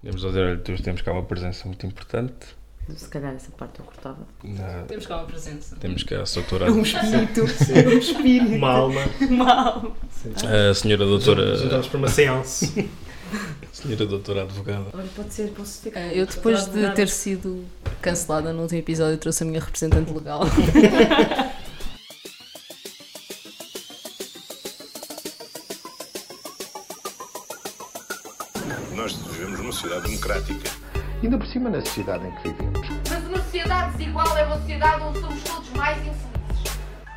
Podemos dizer, olha, temos cá uma presença muito importante. Se calhar essa parte eu cortava. Na- Temos cá uma presença. temos cá a doutora, Um espírito. um espírito. Uma alma. Mal. a senhora doutora, Juntamos para uma seance. senhora doutora advogada. Olha, pode ser, posso ficar. Eh, Eu depois de ter sido cancelada no último episódio trouxe a minha representante legal. democrática. Ainda por cima na sociedade em que vivemos. Mas uma sociedade desigual é uma sociedade onde somos todos mais infelizes.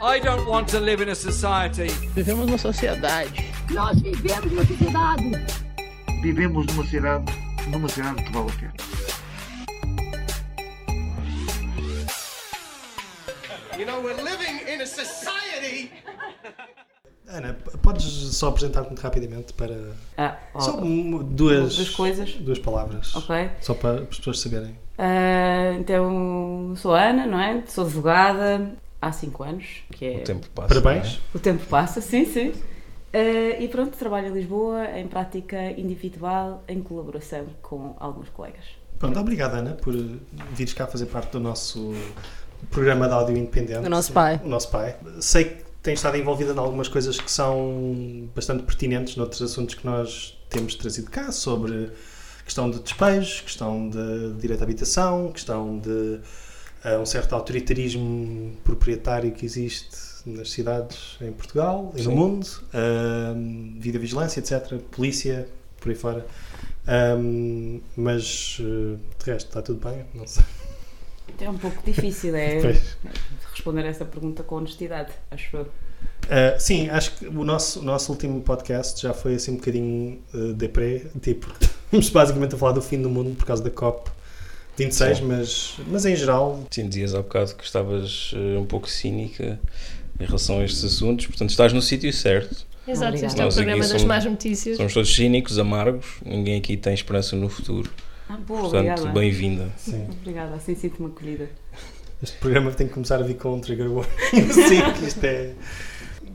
I don't want to live in a society Vivemos numa sociedade. Nós vivemos numa sociedade. Vivemos numa cidade, numa cidade que vale a pena. You know, we're living in a society. Ana, podes só apresentar-te muito rapidamente para. Ah, ó, Só duas, duas coisas. Duas palavras. Ok. Só para as pessoas saberem. Ah, então, sou a Ana, não é? Sou advogada há 5 anos. Que é... O tempo passa. Parabéns. O tempo passa, sim, sim. Ah, e pronto, trabalho em Lisboa, em prática individual, em colaboração com alguns colegas. Pronto, obrigado, Ana, por vires cá fazer parte do nosso programa de áudio independente. O nosso pai. O nosso pai. Sei que tens estado envolvida em algumas coisas que são bastante pertinentes noutros assuntos que nós temos trazido cá, sobre questão de despejos, questão de direito à habitação, questão de eh, um certo autoritarismo proprietário que existe nas cidades em Portugal e no mundo, ehm, videovigilância, etc., polícia, por aí fora. Ehm, mas eh, de resto está tudo bem, não sei. É um pouco difícil, é Pois. Responder essa pergunta com honestidade, acho eu. Uh, sim, acho que o nosso, o nosso último podcast já foi assim um bocadinho uh, deprê, tipo, estamos basicamente a falar do fim do mundo por causa da COP 26, Sim. mas, mas em geral, Sim, dizias há bocado que estavas eh, um pouco cínica em relação a estes assuntos, portanto estás no sítio certo. Exato, este é o programa das somos- más notícias. Somos todos cínicos, amargos, ninguém aqui tem esperança no futuro. Ah, boa, Portanto, obrigada. bem-vinda. Obrigada, assim sinto-me acolhida. Este programa tem que começar a vir com um trigger warning, sim, que isto é...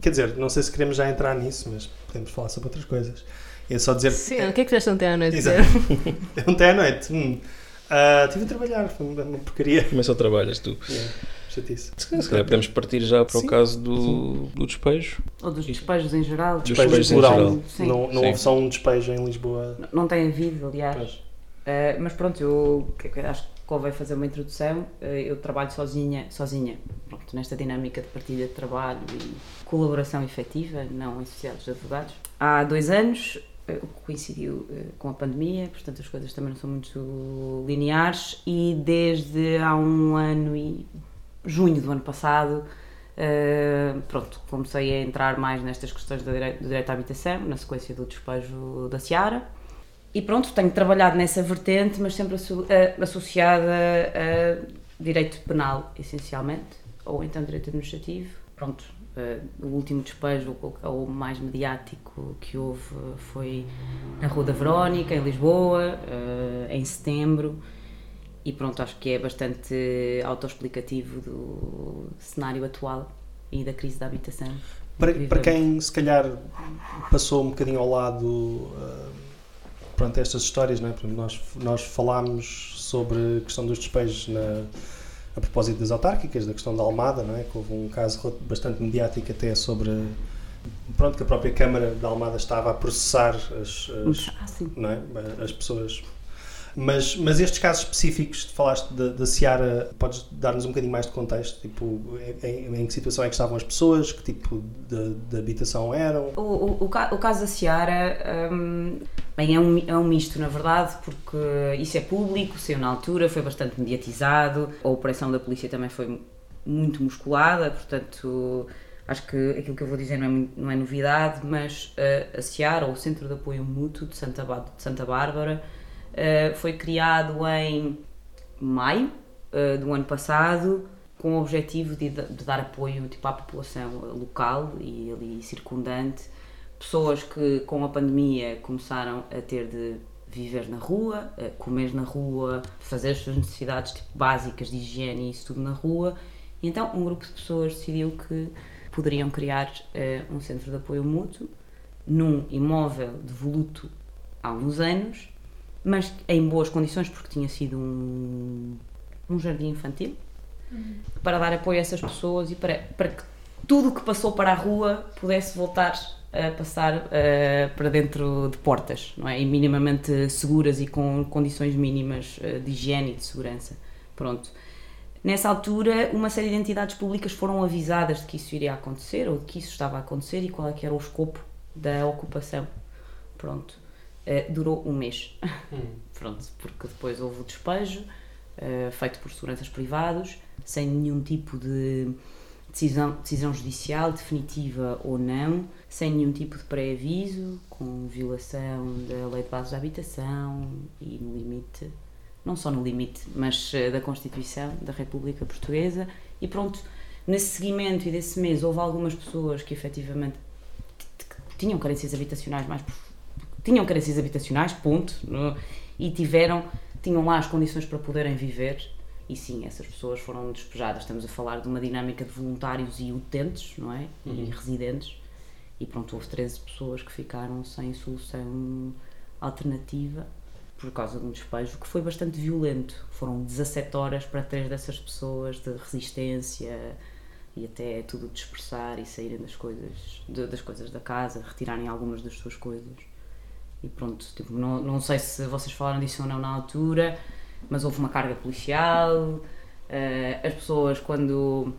Quer dizer, não sei se queremos já entrar nisso, mas podemos falar sobre outras coisas. É só dizer... Sim, o que é que fizeste ontem à noite? Exato. Ontem à noite, hum, ah, estive a trabalhar, foi uma porcaria. É que só trabalhas tu? Yeah, chatice. Se calhar podemos partir já para Sim. o caso do, do despejo. Ou dos despejos em geral. Dos Despejo despejos em geral. Sim. Não, não houve só um despejo em Lisboa. Não tem havido, aliás. Uh, mas pronto, eu que- que acho que convém fazer uma introdução. Uh, eu trabalho sozinha, sozinha pronto, nesta dinâmica de partilha de trabalho e colaboração efetiva, não em sociedades de advogados. Há dois anos, uh, o que coincidiu uh, com a pandemia, portanto as coisas também não são muito lineares, e desde há um ano e junho do ano passado. pronto, comecei a entrar mais nestas questões do direito, do direito à habitação, na sequência do despejo da Seara. E pronto, tenho trabalhado nessa vertente, mas sempre eh, associada a direito penal, essencialmente, ou então direito administrativo. Pronto, eh, o último despejo, o- o mais mediático que houve foi na Rua da Verónica, em Lisboa, eh, em setembro. E pronto, acho que é bastante autoexplicativo do cenário atual e da crise da habitação. Para, para quem se calhar passou um bocadinho ao lado pronto, estas histórias, não é? Nós, nós falámos sobre a questão dos despejos na, a propósito das autárquicas, da questão da Almada, não é? Que houve um caso bastante mediático até sobre pronto, que a própria Câmara da Almada estava a processar as, as, Ah, é? as pessoas. Mas, mas estes casos específicos, falaste da, Seara, podes dar-nos um bocadinho mais de contexto? Tipo, em, em que situação é que estavam as pessoas? Que tipo de, de habitação eram? O, o, o ca- o caso da Seara hum, bem, é, um, é um misto, na verdade, porque isso é público, saiu na altura, foi bastante mediatizado, a operação da polícia também foi muito musculada, portanto, acho que aquilo que eu vou dizer não é, não é novidade, mas uh, a Seara, ou o Centro de Apoio Mútuo de Santa, de Santa Bárbara, uh, foi criado em maio uh, do ano passado com o objetivo de, de dar apoio tipo, à população local e ali circundante, pessoas que com a pandemia começaram a ter de viver na rua, comer na rua, fazer as suas necessidades tipo, básicas de higiene e isso tudo na rua. E então um grupo de pessoas decidiu que poderiam criar eh, um centro de apoio mútuo num imóvel devoluto há uns anos, mas em boas condições, porque tinha sido um, um jardim infantil, para dar apoio a essas pessoas e para, para que tudo o que passou para a rua pudesse voltar a passar eh, para dentro de portas, não é? E minimamente seguras e com condições mínimas eh, de higiene e de segurança. Pronto. Nessa altura, uma série de entidades públicas foram avisadas de que isso iria acontecer ou de que isso estava a acontecer e qual é que era o escopo da ocupação. Pronto. Eh, durou um mês. Pronto, porque depois houve o despejo, eh, feito por seguranças privados, sem nenhum tipo de decisão, decisão judicial, definitiva ou não, sem nenhum tipo de pré-aviso, com violação da lei de bases de habitação e no limite, não só no limite, mas eh, da Constituição da República Portuguesa. E pronto, nesse seguimento e desse mês houve algumas pessoas que efetivamente tinham carências habitacionais mais prof- tinham carências habitacionais, ponto, no- e tiveram, tinham lá as condições para poderem viver, e sim, essas pessoas foram despejadas. Estamos a falar de uma dinâmica de voluntários e utentes, não é? E residentes, e pronto, houve 13 pessoas que ficaram sem solução alternativa por causa de um despejo que foi bastante violento. Foram 17 horas para três dessas pessoas de resistência e até tudo dispersar e saírem das coisas, de- das coisas da casa, retirarem algumas das suas coisas. E pronto, tipo, não, não sei se vocês falaram disso ou não na altura, mas houve uma carga policial. eh, as pessoas, quando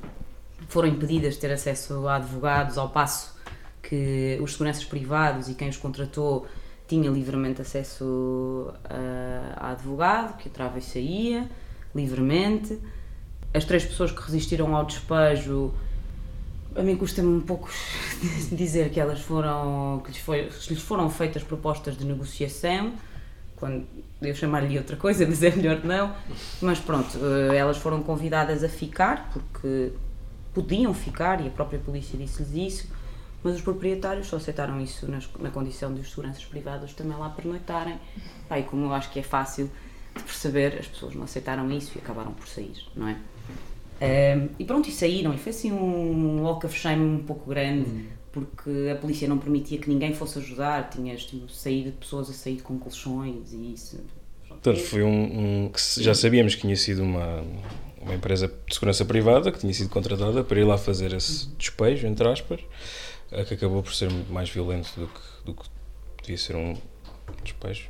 foram impedidas de ter acesso a advogados, ao passo que os seguranças privados e quem os contratou tinha livremente acesso a, a advogado, que entrava e saía livremente. As três pessoas que resistiram ao despejo, a mim custa-me um pouco dizer que elas foram, que lhes, foi, lhes foram feitas propostas de negociação, quando eu chamar-lhe outra coisa, mas é melhor não. Mas pronto, eh, elas foram convidadas a ficar, porque podiam ficar, e a própria polícia disse-lhes isso, mas os proprietários só aceitaram isso nas- na condição de os seguranças privados também lá pernoitarem. Pá, e como eu acho que é fácil de perceber, as pessoas não aceitaram isso e acabaram por sair, não é? Ehm, e pronto, e saíram, e foi assim um walk of shame um pouco grande, porque a polícia não permitia que ninguém fosse ajudar, tinhas tipo, sair de pessoas a sair com colchões e isso. Portanto, foi um, um que já sabíamos que tinha sido uma, uma empresa de segurança privada que tinha sido contratada para ir lá fazer esse despejo, entre aspas, que acabou por ser mais violento do que, do que devia ser um despejo.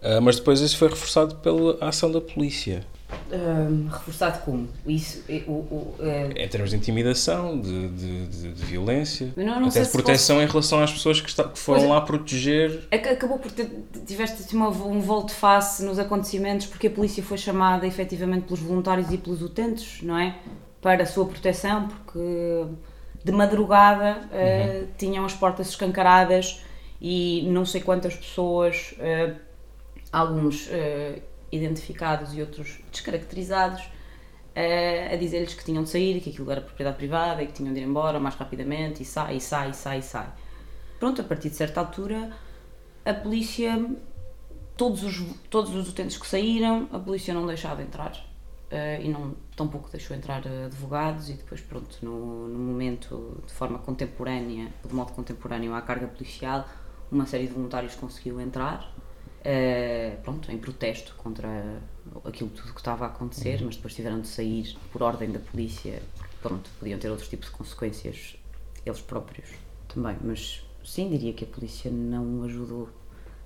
Ah, mas depois isso foi reforçado pela ação da polícia, Ehm, reforçado como? Isso, eh, o, o, eh, em termos de intimidação, de, de, de- de violência, não- não até de proteção em relação às pessoas que, está- que foram Pois é. lá proteger. Ac- Acabou por ter, tiveste assim, uma, um volte-face nos acontecimentos porque a polícia foi chamada efetivamente pelos voluntários e pelos utentes, não é? Para a sua proteção, porque de madrugada eh, tinham as portas escancaradas e não sei quantas pessoas, eh, alguns eh, identificados e outros descaracterizados, eh, a dizer-lhes que tinham de sair que aquilo era propriedade privada e que tinham de ir embora mais rapidamente e sai, e sai, e sai, e sai. Pronto, a partir de certa altura, a polícia, todos os, todos os utentes que saíram, a polícia não deixava entrar. eh, e não tampouco deixou entrar eh, advogados e depois pronto no, no momento de forma contemporânea de modo contemporâneo à carga policial uma série de voluntários conseguiu entrar eh, pronto em protesto contra aquilo tudo que estava a acontecer mas depois tiveram de sair por ordem da polícia pronto podiam ter outros tipos de consequências eles próprios também mas sim diria que a polícia não ajudou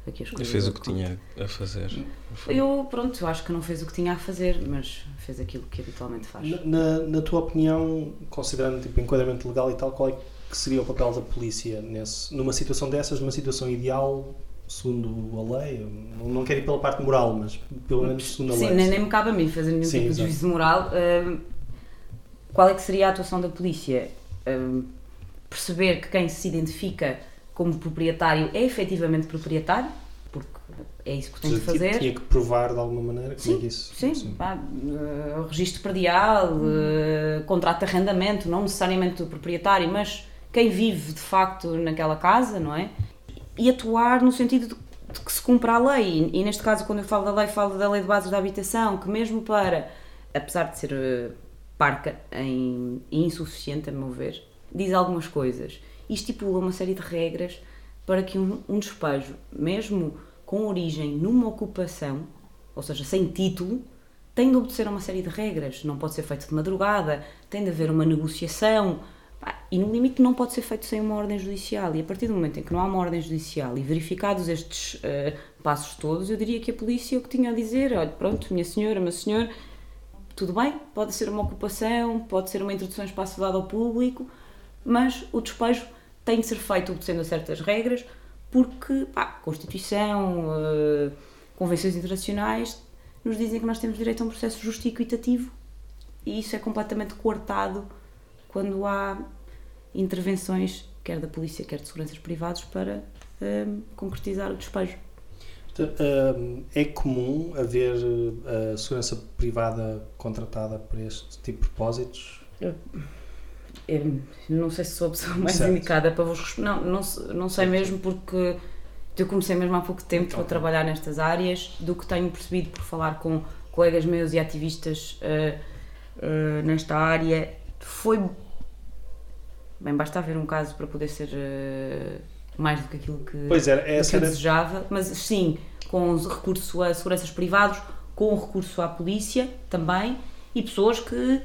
a que as E coisas fez o que tinha a fazer. Eu, pronto, acho que não fez o que tinha a fazer, mas fez aquilo que habitualmente faz. Na, na, na tua opinião, considerando tipo, enquadramento legal e tal, qual é que seria o papel da polícia nesse, numa situação dessas, numa situação ideal, segundo a lei? Não, não quero ir pela parte moral, mas pelo menos segundo a Sim, lei. nem, nem me cabe a mim fazer nenhum Sim, tipo de juízo moral. Hum, qual é que seria a atuação da polícia? Hum, perceber que quem se identifica como proprietário é efetivamente proprietário, porque é isso que tem de fazer. Tinha que provar de alguma maneira como é que isso. Sim, pá, eh, registro predial, eh, contrato de arrendamento, não necessariamente do proprietário, mas quem vive de facto naquela casa, não é? E atuar no sentido de, de que se cumpra a lei. E, e neste caso, quando eu falo da lei, falo da lei de bases da habitação, que mesmo para, apesar de ser eh, parca em, e insuficiente, a meu ver, diz algumas coisas e estipula uma série de regras para que um, um despejo, mesmo com origem numa ocupação, ou seja, sem título, tem de obedecer a uma série de regras. Não pode ser feito de madrugada, tem de haver uma negociação. E no limite não pode ser feito sem uma ordem judicial. E a partir do momento em que não há uma ordem judicial e verificados estes eh, passos todos, eu diria que a polícia o que tinha a dizer, olha, pronto, minha senhora, meu senhor, tudo bem, pode ser uma ocupação, pode ser uma introdução em espaço dado ao público, mas o despejo tem de ser feito obedecendo a certas regras, porque pá, Constituição, eh, convenções internacionais nos dizem que nós temos direito a um processo justo e equitativo e isso é completamente coartado quando há intervenções, quer da polícia, quer de seguranças privados, para eh, concretizar o despejo. Portanto, hum, É comum haver uh, segurança privada contratada para este tipo de propósitos? Eu não sei se sou a pessoa mais Certo. indicada para vos responder. Não, não, não sei mesmo porque eu comecei mesmo há pouco tempo a Ok. trabalhar nestas áreas, do que tenho percebido por falar com colegas meus e ativistas eh, eh, nesta área. Foi. Bem, basta haver um caso para poder ser eh, mais do que aquilo que, Pois era, essa desejava, mas sim, com recurso a seguranças privados, com recurso à polícia também, e pessoas que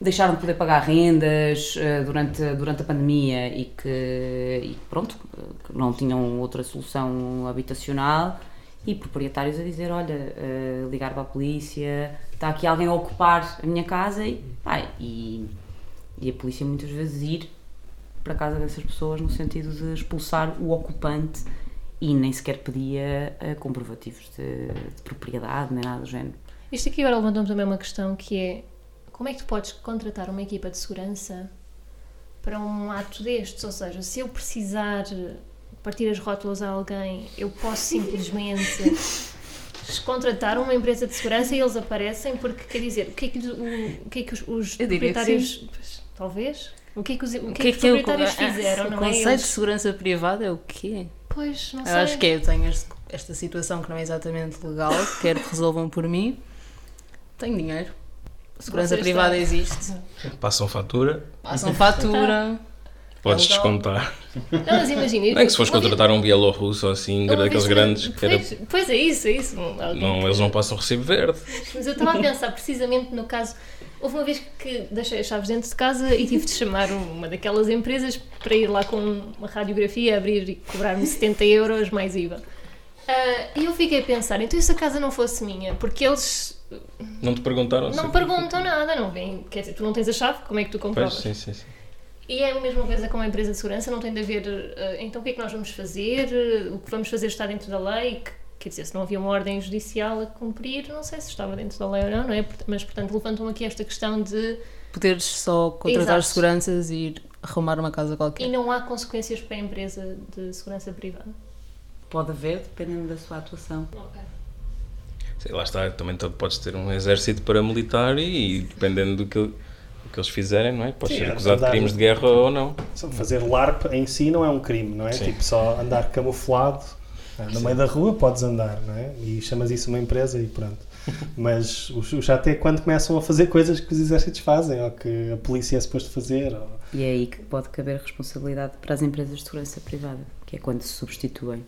deixaram de poder pagar rendas eh, durante, durante a pandemia e que, e pronto, que não tinham outra solução habitacional e proprietários a dizer, olha, eh, ligar para a polícia, está aqui alguém a ocupar a minha casa e, pá, e, e a polícia muitas vezes ir para a casa dessas pessoas no sentido de expulsar o ocupante e nem sequer pedia eh, comprovativos de, de propriedade nem nada do género. Isto aqui agora levantou-me também uma questão que é como é que tu podes contratar uma equipa de segurança para um ato destes? Ou seja, se eu precisar partir as rótulas a alguém, eu posso simplesmente contratar uma empresa de segurança e eles aparecem porque quer dizer, o que é que, o, o que, é que os, os Eu proprietários. Pois, talvez. O que é que os, o que é O que que é os que eu- proprietários ah, fizeram, O não é? conceito de Eles, segurança privada é o quê? pois, não Eu sei. acho que é, eu tenho este- esta situação que não é exatamente legal, quero que resolvam por mim. Tenho dinheiro. Segurança privada existe. Passam fatura, Passam fatura. Podes É descontar. Não, mas imagina. Nem que se fores contratar um bielorrusso ou assim, daqueles grandes, que era- Pois, pois é isso, é isso. Não, eles não passam recibo verde. Mas eu estava a pensar precisamente no caso. Houve uma vez que deixei as chaves dentro de casa e tive de chamar uma daquelas empresas para ir lá com uma radiografia, abrir e cobrar-me 70 euros mais IVA. Ah, e eu fiquei a pensar, então e se a casa não fosse minha? Porque eles Não te perguntaram não se- perguntam nada, não vêm. Quer dizer, tu não tens a chave, como é que tu Pois, comprovas? sim, sim, sim. E é a mesma coisa com a empresa de segurança, não tem de haver. eh, então o que é que nós vamos fazer? O que vamos fazer está dentro da lei? Que- Quer dizer, se não havia uma ordem judicial a cumprir, não sei se estava dentro da lei ou não, não é? Mas, portanto, levantam aqui esta questão de. Poderes só contratar Exato. seguranças e ir arrumar uma casa E qualquer. não há consequências para a empresa de segurança privada. Pode haver, dependendo da sua atuação. Sei, lá está, também tu podes ter um exército paramilitar e, dependendo do que, do que eles fizerem, não é? Podes Sim, ser é acusado de crimes de guerra ou não. Fazer LARP em si não é um crime, não é? Sim. Tipo, só andar camuflado ah, no meio da rua podes andar, não é? E chamas isso uma empresa e pronto. Mas o o chato é quando começam a fazer coisas que os exércitos fazem ou que a polícia é suposto fazer. ou- E é aí que pode caber responsabilidade para as empresas de segurança privada, que é quando se substituem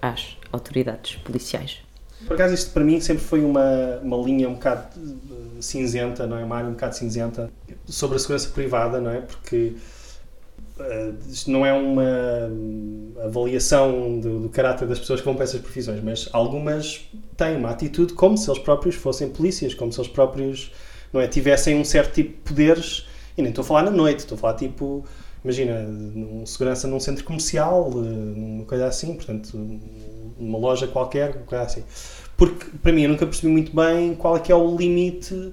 às autoridades policiais. Por acaso, isto para mim sempre foi uma, uma linha um bocado eh, cinzenta, não é? Uma área um bocado cinzenta sobre a segurança privada, não é? Porque eh, isto não é uma hum, avaliação do, do caráter das pessoas que vão para essas profissões, mas algumas têm uma atitude como se eles próprios fossem polícias, como se eles próprios não é, tivessem um certo tipo de poderes. E nem estou a falar na noite, estou a falar tipo, imagina, num segurança num centro comercial, eh, numa coisa assim, portanto, numa loja qualquer, assim. Porque, para mim, eu nunca percebi muito bem qual é que é o limite,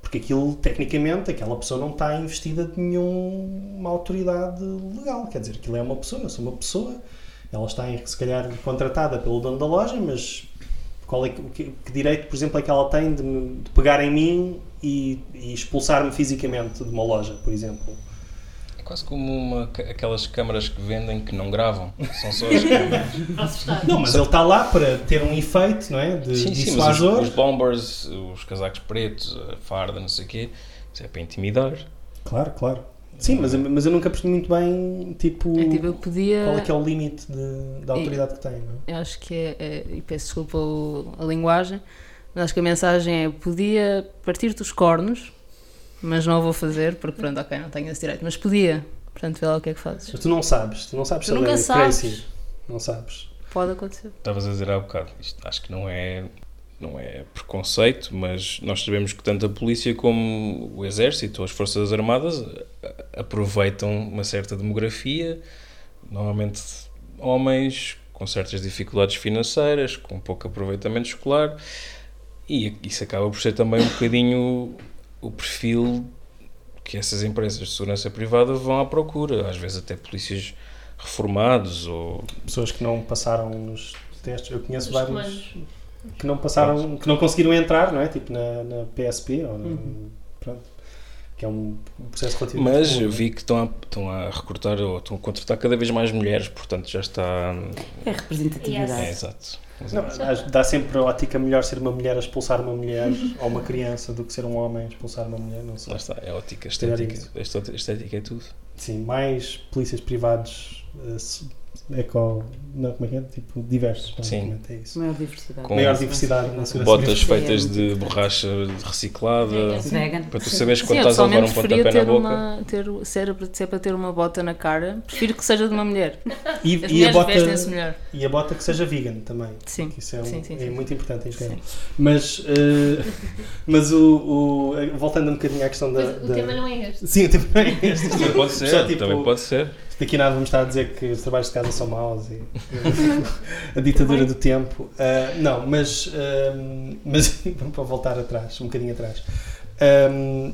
porque aquilo, tecnicamente, aquela pessoa não está investida de nenhuma autoridade legal. Quer dizer, aquilo é uma pessoa, eu sou uma pessoa, ela está, se calhar, contratada pelo dono da loja, mas qual é que, que, que direito, por exemplo, é que ela tem de, de pegar em mim e, e expulsar-me fisicamente de uma loja, por exemplo? Quase como uma, aquelas câmaras que vendem que não gravam. São só as câmaras. Assustar. Não, mas ele está lá para ter um efeito, não é? De Sim, sim, mas os, os bombers, os casacos pretos, a farda, não sei o quê, isso é para intimidar. Claro, claro. Sim, mas, mas eu nunca percebi muito bem, tipo, É tipo, eu podia. qual é que é o limite de- da autoridade que tem, não é? Eu acho que é, é- e peço desculpa o- a linguagem, mas acho que a mensagem é: podia partir-te os cornos, mas não o vou fazer, porque pronto, ok, não tenho esse direito, mas podia. Portanto, vê lá o que é que fazes. Mas tu não sabes, tu não sabes Tu nunca é sabes. crazy. Não sabes. Pode acontecer. Estavas a dizer há bocado, isto acho que não é, não é preconceito, mas nós sabemos que tanto a polícia como o exército ou as forças armadas a- aproveitam uma certa demografia, normalmente homens com certas dificuldades financeiras, com pouco aproveitamento escolar, e isso acaba por ser também um bocadinho o perfil que essas empresas de segurança privada vão à procura, às vezes até polícias reformados ou Pessoas que não passaram nos testes, eu conheço Os vários que não passaram, que não conseguiram entrar, não é? Tipo na, na PSP ou na- Uhum. pronto. Que é um processo relativamente Mas comum, eu é? vi que estão a, estão a recrutar ou estão a contratar cada vez mais mulheres, portanto já está. É representatividade. É, exato. Não, dá sempre a ótica melhor ser uma mulher a expulsar uma mulher ou uma criança do que ser um homem a expulsar uma mulher, não sei. Lá está, é ótica, estética. Estética é tudo. Sim, mais polícias privados eh, eco. Não, como é que é? Tipo, diversos. basicamente, É isso. Maior diversidade. Com Maior diversidade segurança Botas feitas de borracha reciclada. Vegan. Para tu saberes Sim, quando estás a levar um pontapé na boca. uma. Ter, se, era, para- se é para ter uma bota na cara, prefiro que seja de uma mulher. E, As e a bota, melhor. e a bota que seja vegan também. Sim. que Isso é, um- Sim, sim, é sim. muito importante em tema. Mas, eh, mas o, o- voltando um bocadinho à questão da. Mas o da- tema não é este. Sim, o tema não é este. Também pode ser, Só, tipo, também pode ser. Daqui a nada vamos estar a dizer que os trabalhos de casa são maus e a ditadura do tempo. Ah, não, mas, ah, mas para voltar atrás, um bocadinho atrás. Ah,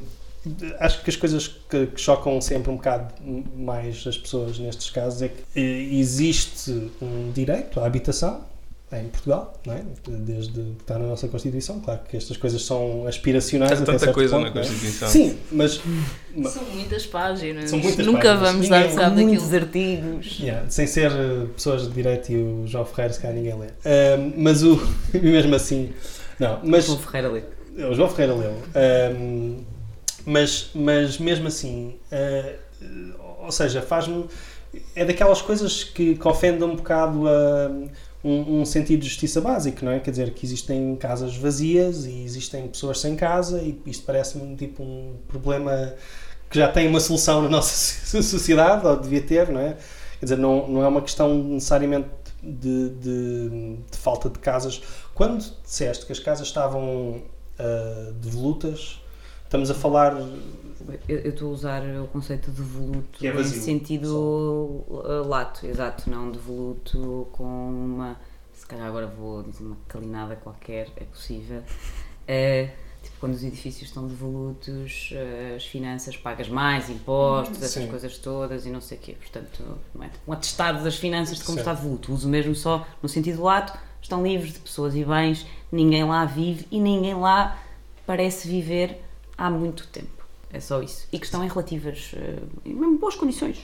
acho que as coisas que, que chocam sempre um bocado mais as pessoas nestes casos é que eh, existe um direito à habitação em Portugal, não é? desde que está na nossa Constituição. Claro que estas coisas são aspiracionais Tem até tanta certo coisa ponto, na é? Constituição. Sim, mas ma- São muitas páginas. São muitas Nunca páginas. vamos dar Ninguém- cabo daquilo. Muitos artigos. Yeah, sem ser uh, pessoas de direito e o João Ferreira, se calhar ninguém lê. Um, mas o. mesmo assim. Não, mas. João Ferreira lê. O João Ferreira leu. Um, mas, mas mesmo assim. uh, ou seja, faz-me. É daquelas coisas que, que ofendem um bocado a. Um, um sentido de justiça básico, não é? Quer dizer, que existem casas vazias e existem pessoas sem casa, e isto parece-me tipo um problema que já tem uma solução na nossa sociedade, ou devia ter, não é? Quer dizer, não, não é uma questão necessariamente de, de, de falta de casas. Quando disseste que as casas estavam uh, devolutas, estamos a falar. Eu estou a usar o conceito de voluto Que é em vazio, sentido uh, lato, exato, não de voluto com uma. Se calhar agora vou dizer uma calinada qualquer, é possível. É, tipo, quando os edifícios estão devolutos, uh, as finanças pagas mais impostos, essas Sim. coisas todas e não sei o quê. Portanto, não é um atestado das finanças de como Certo. está devoluto. Uso mesmo só no sentido lato, estão livres de pessoas e bens, ninguém lá vive e ninguém lá parece viver há muito tempo. É só isso. E que estão em relativas, eh, em mesmo boas condições.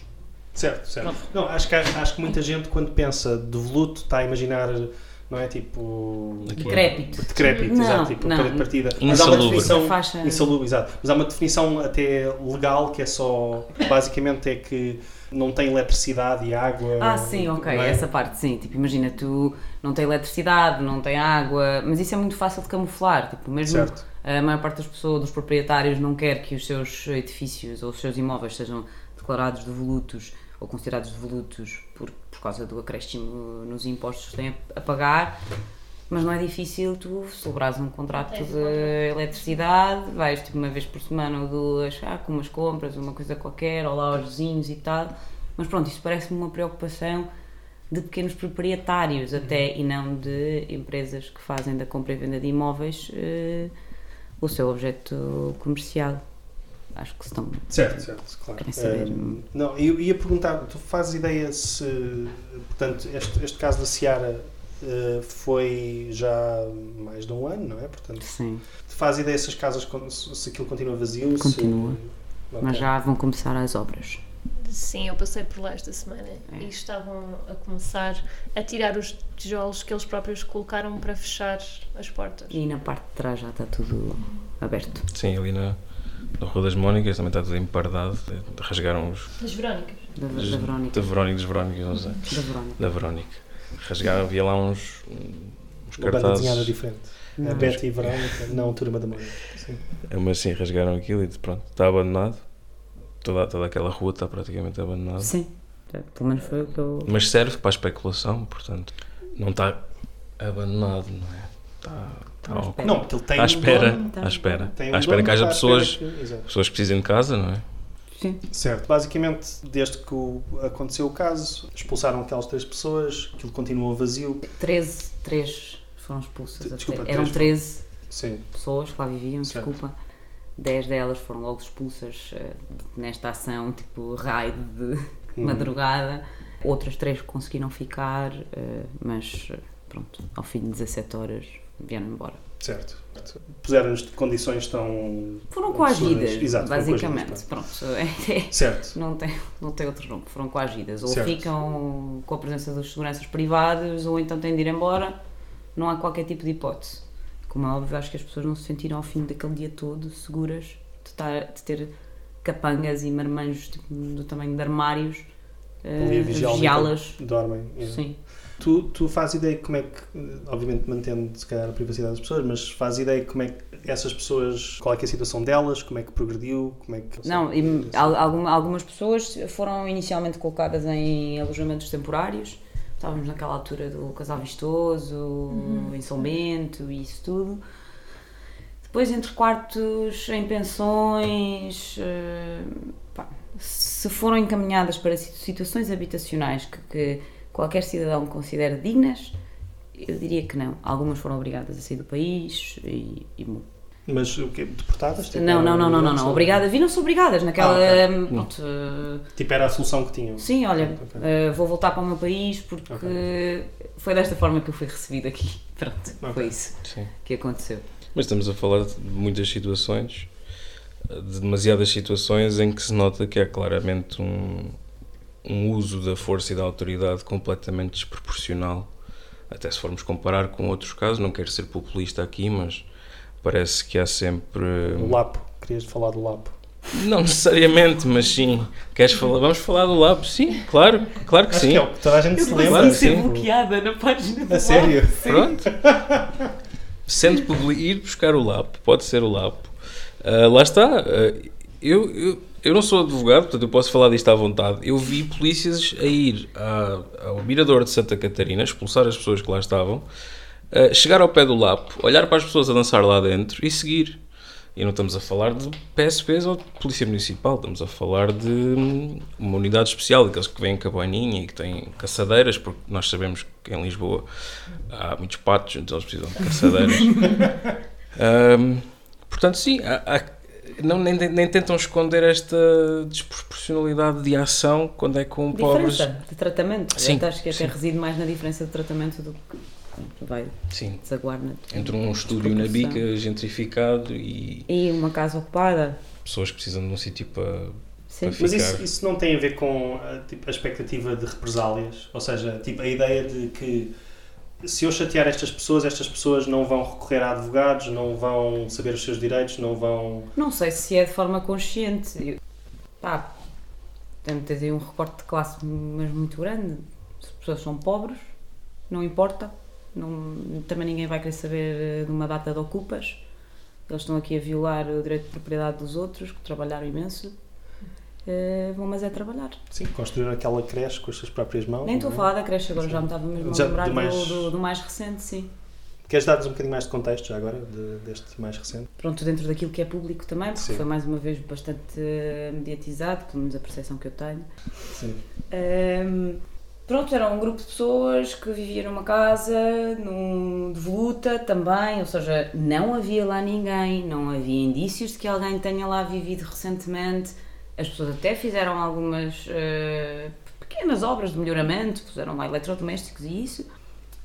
Certo, certo. Não, acho, que, acho que muita gente, quando pensa devoluto, está a imaginar, não é? Tipo. Decrépito. Decrépito, Não, exato. Tipo, não. partida. Mas há uma Insalubre. definição. Faixa- Insalubre, exato. Mas há uma definição até legal que é só. Basicamente é que não tem eletricidade e água. Ah, sim, ok, é? essa parte, sim. Tipo, imagina, tu não tem eletricidade, não tem água, mas isso é muito fácil de camuflar. Tipo, mesmo Certo. A maior parte das pessoas, dos proprietários, não quer que os seus edifícios ou os seus imóveis sejam declarados devolutos ou considerados devolutos por, por causa do acréscimo nos impostos que têm a, pagar. Mas não é difícil tu celebrares um contrato um de eletricidade, vais tipo uma vez por semana ou duas, ah, com umas compras, uma coisa qualquer, ou lá aos vizinhos e tal. Mas pronto, isso parece-me uma preocupação de pequenos proprietários até e não de empresas que fazem da compra e venda de imóveis eh, o seu objeto comercial. Acho que estão. Certo, certo, claro. Querem saber. Ehm, não, eu ia perguntar, tu fazes ideia se, portanto, este, este caso da Seara eh, foi já mais de um ano, não é? Portanto, Sim, tu fazes ideia se as casas, se se aquilo continua vazio? se- Continua. Ok. mas já vão começar as obras. Sim, eu passei por lá esta semana É. e estavam a começar a tirar os tijolos que eles próprios colocaram para fechar as portas. E na parte de trás já está tudo aberto. Sim, ali na, da Rua das Mónicas, também está tudo empardado. Rasgaram os. Das Verónicas. Da, da Verónica. Da Verónica, das Verónicas, não sei. Da Verónica. Da Verónica. Rasgaram, havia lá uns, uns Uma banda desenhada cartazes. diferente. A Não. Betty e a Verónica, não a Turma da Mônica. Sim. É, Mas sim, rasgaram aquilo e pronto, está abandonado. Toda, toda aquela rua está praticamente abandonada. Sim. É, Pelo menos foi o que eu. Mas serve para a especulação, portanto, não está abandonado, não é? Está, está ao-. Não, porque ele tem à um espera, dono, Tá. à espera, um à espera dono, que haja pessoas, que- pessoas que precisem de casa, não é? Sim. Certo. Basicamente, desde que o- aconteceu o caso, expulsaram aquelas três pessoas, aquilo continuou vazio. 13, 3 foram expulsas. até. Desculpa, Eram três 13 Sim. pessoas que lá viviam, Certo. desculpa. 10 delas foram logo expulsas eh, nesta ação, tipo raid de Uhum. madrugada. Outras três conseguiram ficar, eh, mas eh, pronto, ao fim de 17 horas vieram embora. Certo. Puseram-nos de condições tão. Foram coagidas, Exato, foram basicamente. coagidas, Pronto, é- é- Certo. não, tem, não tem outro nome. Foram coagidas. Ou Certo. ficam com a presença dos seguranças privados, ou então têm de ir embora. Não há qualquer tipo de hipótese. Como é óbvio, acho que as pessoas não se sentiram ao fim daquele dia todo seguras de, estar, de ter capangas e marmanjos tipo, do tamanho de armários eh, Ali a a vigiá-las. Dormem. yeah. Sim. Tu, tu fazes ideia como é que, obviamente mantendo se calhar a privacidade das pessoas, mas fazes ideia como é que essas pessoas, qual é, é a situação delas, como é que progrediu, como é que... Não, e al- alguma- algumas pessoas foram inicialmente colocadas em alojamentos temporários. Estávamos naquela altura do casal vistoso, São Bento e isso tudo. Depois, entre quartos em pensões, eh, pá, se foram encaminhadas para situ- situações habitacionais que, que qualquer cidadão considere dignas, eu diria que não. Algumas foram obrigadas a sair do país e, e Mas o quê? Deportadas? Tipo, não, não, não, não, não, não. Obrigadas, viram-se obrigadas naquela. Ah, ok. hum, pronto, uh, Tipo, era a solução que tinham. sim, olha, Ok. uh, vou voltar para o meu país porque Ok. foi desta forma que eu fui recebido aqui. Pronto, foi isso Sim. que aconteceu. Mas estamos a falar de muitas situações, de demasiadas situações em que se nota que há claramente um, um uso da força e da autoridade completamente desproporcional. Até se formos comparar com outros casos, não quero ser populista aqui, mas parece que há sempre. O Lapo. Querias falar do Lapo. Não necessariamente, mas sim. Queres falar? Vamos falar do Lab? Sim, claro, claro que Acho sim. que é toda a gente se consegui lembra. ser tipo, bloqueada na página do A sério? Pronto. Sendo publi- ir buscar o LAP, pode ser o LAP. Ah, lá está. ah, eu, eu, eu não sou advogado, portanto eu posso falar disto à vontade. Eu vi polícias a ir à- ao Mirador de Santa Catarina, expulsar as pessoas que lá estavam, ah, chegar ao pé do LAP, olhar para as pessoas a dançar lá dentro e seguir. E não estamos a falar de PSPs ou de Polícia Municipal, estamos a falar de hum, uma unidade especial, daqueles que vêm com a boininha e que têm caçadeiras, porque nós sabemos que em Lisboa há muitos patos, então eles precisam de caçadeiras. Hum, portanto, sim, há- há- não, nem, nem tentam esconder esta desproporcionalidade de ação quando é com pobres. Diferença de tratamento. Sim, Eu acho que até sim. reside mais na diferença de tratamento do que vai Sim, desaguar na. entre um estúdio na bica gentrificado e E uma casa ocupada. pessoas que precisam de um sítio para, Sim. para Mas isso, isso não tem a ver com a, tipo, a expectativa de represálias? Ou seja, tipo, a ideia de que se eu chatear estas pessoas, estas pessoas não vão recorrer a advogados, não vão saber os seus direitos, não vão. Não sei se é de forma consciente. Eu- Pá, temos aí um recorte de classe mas muito grande. Se as pessoas são pobres, não importa. Não, também ninguém vai querer saber eh, de uma data de ocupas. Eles estão aqui a violar o direito de propriedade dos outros, que trabalharam imenso. Eh, vão, mas é trabalhar. Sim, construir aquela creche com as suas próprias mãos. Nem estou a é? falar da creche agora, já me estava mesmo Já a lembrar do mais- do, do, mais recente, sim. Queres dar-nos um bocadinho mais de contexto já agora, de- deste mais recente? Pronto, dentro daquilo que é público também, porque Sim. foi mais uma vez bastante eh, mediatizado, pelo menos a percepção que eu tenho. Sim. Ahm, pronto, era um grupo de pessoas que vivia numa casa, num, de voluta também, ou seja, não havia lá ninguém, não havia indícios de que alguém tenha lá vivido recentemente. As pessoas até fizeram algumas eh, pequenas obras de melhoramento, puseram lá eletrodomésticos e isso.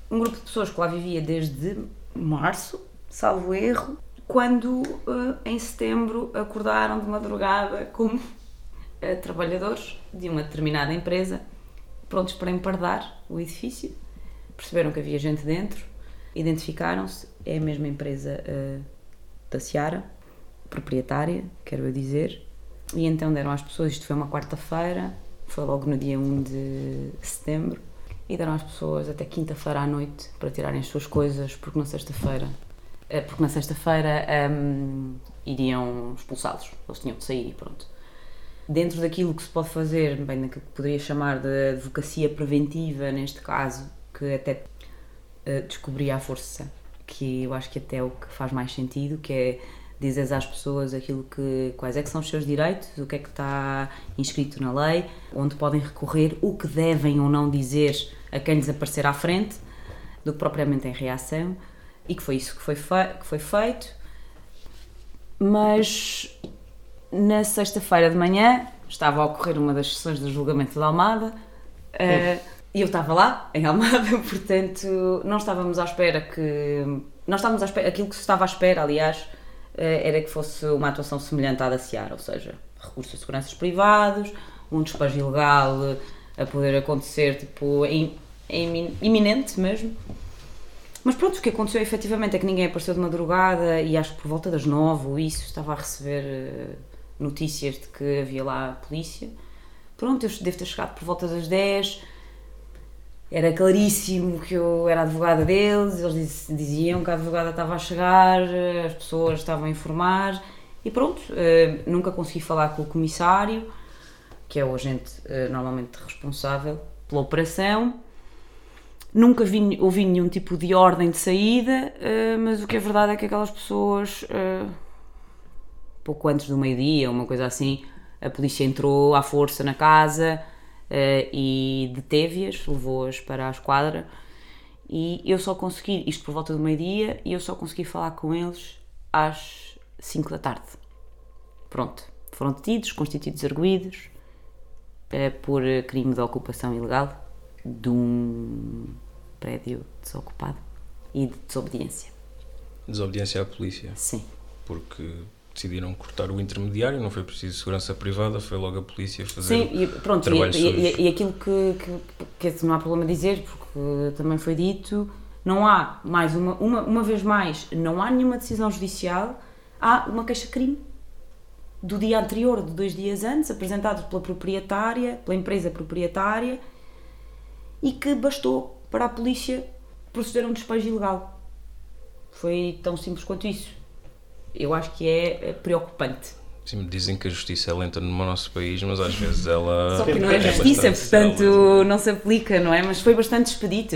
Um grupo de pessoas que lá vivia desde março, salvo erro, quando eh, em setembro acordaram de madrugada como eh, trabalhadores de uma determinada empresa prontos para empardar o edifício. Perceberam que havia gente dentro, identificaram-se, é a mesma empresa eh, da Seara, proprietária, quero eu dizer. E então deram às pessoas, isto foi uma quarta-feira, foi logo no dia 1 de setembro, e deram às pessoas até quinta-feira à noite para tirarem as suas coisas, porque na sexta-feira, eh, porque na sexta-feira hum, iriam expulsá-los, eles tinham de sair e pronto. Dentro daquilo que se pode fazer, bem, naquilo que poderia chamar de advocacia preventiva, neste caso, que até eh, descobri à força, que eu acho que até é o que faz mais sentido, que é dizes às pessoas aquilo que quais é que são os seus direitos, o que é que está inscrito na lei, onde podem recorrer, o que devem ou não dizer a quem lhes aparecer à frente, do que propriamente em reação, e que foi isso que foi, que foi feito. Mas na sexta-feira de manhã estava a ocorrer uma das sessões do julgamento de Almada uh, e eu estava lá, em Almada, portanto não estávamos à espera que. Não estávamos à espera, aquilo que se estava à espera, aliás, uh, era que fosse uma atuação semelhante à da Seara, ou seja, recurso a seguranças privados, um despejo ilegal a poder acontecer tipo, em, em, iminente mesmo. Mas pronto, o que aconteceu efetivamente é que ninguém apareceu de madrugada e acho que por volta das nove ou isso estava a receber uh, notícias de que havia lá a polícia. Pronto, eu devo ter chegado por volta das 10. Era claríssimo que eu era advogada deles, eles diziam que a advogada estava a chegar, as pessoas estavam a informar e pronto, uh, nunca consegui falar com o comissário, que é o agente uh, normalmente responsável pela operação. Nunca vi, ouvi nenhum tipo de ordem de saída, uh, mas o que é verdade é que aquelas pessoas pouco antes do meio-dia, uma coisa assim, a polícia entrou à força na casa uh, e deteve-as, levou-as para a esquadra. E eu só consegui, isto por volta do meio-dia, e eu só consegui falar com eles às 5 da tarde. Pronto, foram detidos, constituídos arguídos uh, por crime de ocupação ilegal de um prédio desocupado e de desobediência. Desobediência à polícia? Sim. Porque decidiram cortar o intermediário, não foi preciso segurança privada, foi logo a polícia fazer Sim, e, pronto, e, e, e, aquilo que, que, que, não há problema dizer, porque também foi dito, não há, mais uma, uma, uma vez mais, não há nenhuma decisão judicial, há uma queixa-crime do dia anterior, de dois dias antes, apresentado pela proprietária, pela empresa proprietária, e que bastou para a polícia proceder a um despejo ilegal. Foi tão simples quanto isso eu acho que é preocupante. Sim, dizem que a justiça é lenta no nosso país, mas às vezes ela. Só que não é, é justiça, portanto não se aplica, não é? Mas foi bastante expedita,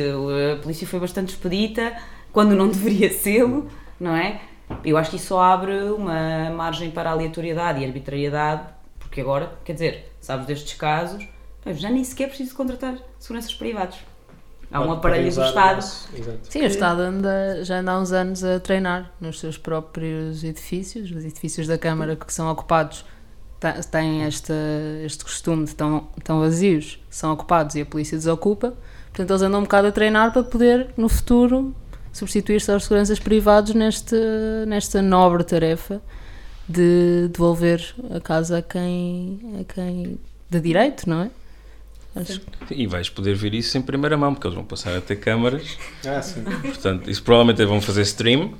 a polícia foi bastante expedita, quando não deveria sê-lo, não é? Eu acho que isso só abre uma margem para a aleatoriedade e arbitrariedade, porque agora, quer dizer, sabes destes casos, já nem sequer preciso contratar seguranças privados. Há um aparelho do Estado. Sim, o Estado anda, já anda há uns anos a treinar nos seus próprios edifícios. Os edifícios da Câmara que são ocupados têm este, este costume de estão, estão vazios, são ocupados e a polícia desocupa. Portanto, eles andam um bocado a treinar para poder, no futuro, substituir-se aos seguranças privados neste, nesta nobre tarefa de devolver a casa a quem, a quem de direito, não é? Acho. E vais poder ver isso em primeira mão, porque eles vão passar a ter câmaras. Ah, sim. Portanto, isso provavelmente vão fazer stream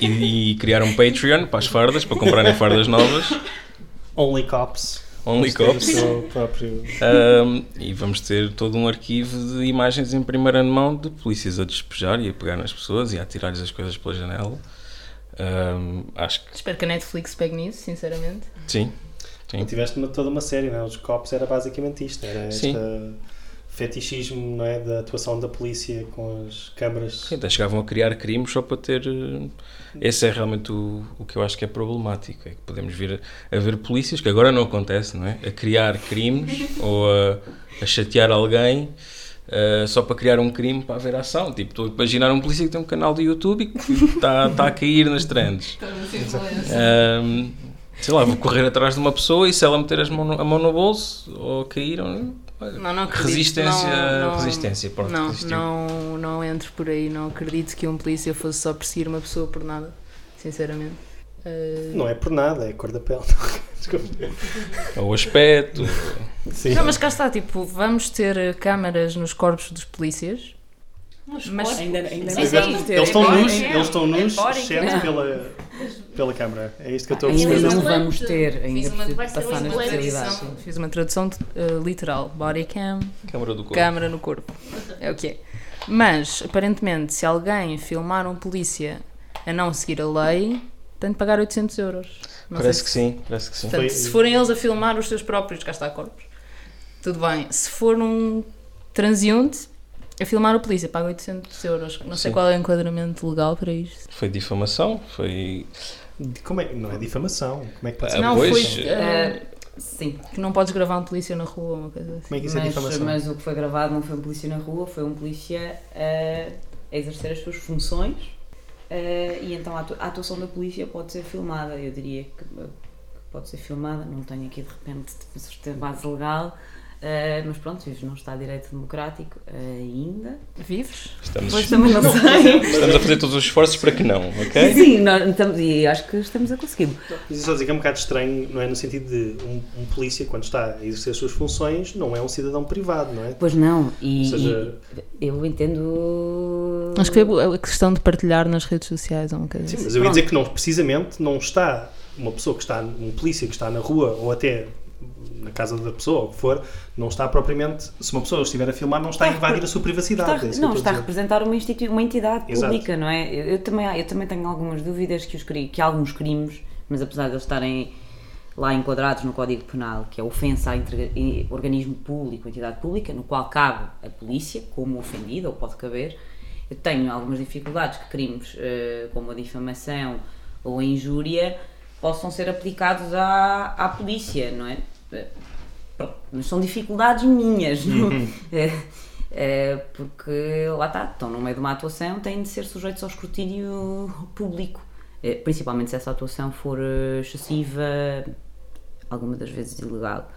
e, e, criar um Patreon para as fardas, para comprarem fardas novas. Only Cops. Only Cops. Próprio... Um, e vamos ter todo um arquivo de imagens em primeira mão de polícias a despejar e a pegar nas pessoas e a tirar-lhes as coisas pela janela. Um, acho que... Espero que a Netflix pegue nisso, sinceramente. Sim, Sim. E tiveste uma, toda uma série, não é? Os Cops era basicamente isto, era este fetichismo não é? da atuação da polícia com as câmaras. Sim, até chegavam a criar crimes só para ter. Eh, esse é realmente o, o que eu acho que é problemático. É que podemos vir a, a ver polícias, que agora não acontece, não é? A criar crimes ou a, a chatear alguém. Uh, só para criar um crime para haver ação. Tipo, estou a imaginar um polícia que tem um canal de YouTube e que está, está a cair nas trends. Um, sei lá, vou correr atrás de uma pessoa e se ela meter as mão no, a mão no bolso ou cair, não, não acredito, resistência, não, não, resistência, pronto, não, resistiu. não, não entro por aí, não acredito que um polícia fosse só perseguir uma pessoa por nada, sinceramente. Uh... Não é por nada, é a cor da pele. Ou o aspecto. Sim. Não, mas cá está, tipo, vamos ter câmaras nos corpos dos polícias. Mas, ainda, ainda não vamos ter. Eles estão nus, eles estão nus, exceto pela pela câmara. É isto que eu estou a Ainda perceber. não vamos ter, ainda Fiz uma, preciso passar na especialidade. tradução, fiz uma tradução uh, literal. Body cam, Câmara do corpo. câmara no corpo. É o que é. Mas, aparentemente, se alguém filmar um polícia a não seguir a lei, tem de pagar 800 euros. Não Parece que se- sim, parece que sim. Portanto, Foi- se forem eles a filmar os seus próprios, cá está corpos, tudo bem. Se for um transeunte a filmar o polícia, paga 800 euros. Não sei Sim. qual é o enquadramento legal para isto. Foi difamação, foi. Como é? Não é difamação. Como é que pode ser? Ah, não, pois, foi Eh, uh, sim, que não podes gravar um polícia na rua, uma coisa assim. Como é que isso é mas, difamação? mas o que foi gravado não foi um polícia na rua, foi um polícia a, a exercer as suas funções eh, e então a, atu- a atuação da polícia pode ser filmada. Eu diria que eh, pode ser filmada, não tenho aqui de repente de certeza base legal, eh, mas pronto, vives num Estado de Direito Democrático eh, ainda. Vives? Estamos, Pois também não sei. estamos a fazer todos os esforços para que não, ok? Sim, nós estamos, e acho que estamos a conseguir. Mas isso só dizer que é um bocado estranho, não é? No sentido de um, um polícia, quando está a exercer as suas funções, não é um cidadão privado, não é? Pois não, e, Ou seja- e eu entendo. Acho que foi a questão de partilhar nas redes sociais ou uma coisa Sim, assim. mas eu ia dizer que não, precisamente não está uma pessoa que está, um polícia que está na rua ou até na casa da pessoa, ou o que for, não está propriamente, se uma pessoa estiver a filmar, não está a invadir a sua privacidade. Está, é não, está a representar uma, uma entidade Exato. pública, não é? Eu, eu também, eu também tenho algumas dúvidas que, os, que alguns crimes, mas apesar de eles estarem lá enquadrados no Código Penal, que é ofensa a inter- e- organismo público, entidade pública, no qual cabe a polícia como ofendida, ou pode caber, eu tenho algumas dificuldades que crimes eh, como a difamação ou a injúria possam ser aplicados à, à polícia, não é? Pronto, mas são dificuldades minhas, não? É, é, porque lá está, estão no meio de uma atuação, têm de ser sujeitos ao escrutínio público, É, principalmente se essa atuação for eh, excessiva, alguma das vezes ilegal.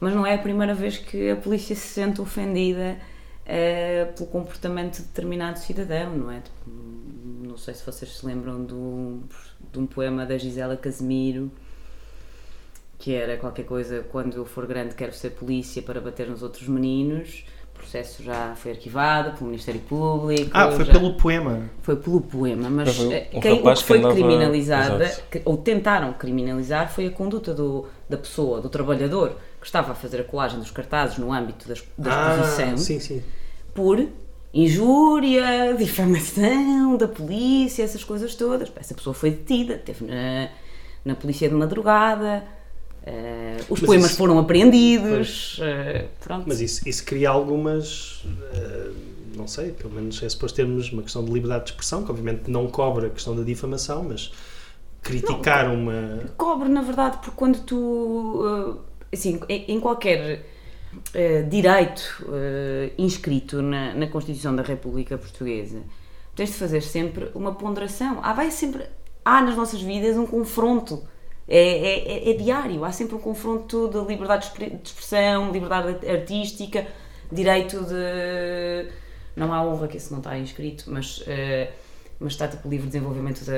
Mas não é a primeira vez que a polícia se sente ofendida eh, pelo comportamento de determinado cidadão, não é? Tipo, não sei se vocês se lembram do, de um poema da Gisela Casimiro que era qualquer coisa quando eu for grande quero ser polícia para bater nos outros meninos. O processo já foi arquivado pelo Ministério Público. Ah, foi já- pelo poema. foi pelo poema, mas um eh, quem, o que que foi andava- criminalizada, que- ou tentaram criminalizar, foi a conduta do, da pessoa, do trabalhador, que estava a fazer a colagem dos cartazes no âmbito da, ex- da exposição, Ah, sim, sim. por injúria, difamação da polícia, essas coisas todas. Essa pessoa foi detida, esteve na, na polícia de madrugada, eh, os Mas poemas isso- foram apreendidos, eh, pronto. Mas isso, isso cria algumas. eh, não sei, pelo menos é suposto termos uma questão de liberdade de expressão, que obviamente não cobra a questão da difamação, mas criticar uma. cobre, na verdade, porque quando tu, eh, assim, em qualquer eh, direito eh, inscrito na, na Constituição da República Portuguesa, tens de fazer sempre uma ponderação. Há, vai sempre, há nas nossas vidas um confronto. É, é, é- é diário, há sempre um confronto de liberdade de expre- de expressão, liberdade artística, direito de. Não há honra, que isso não está inscrito, mas, eh, mas está tipo livre desenvolvimento da,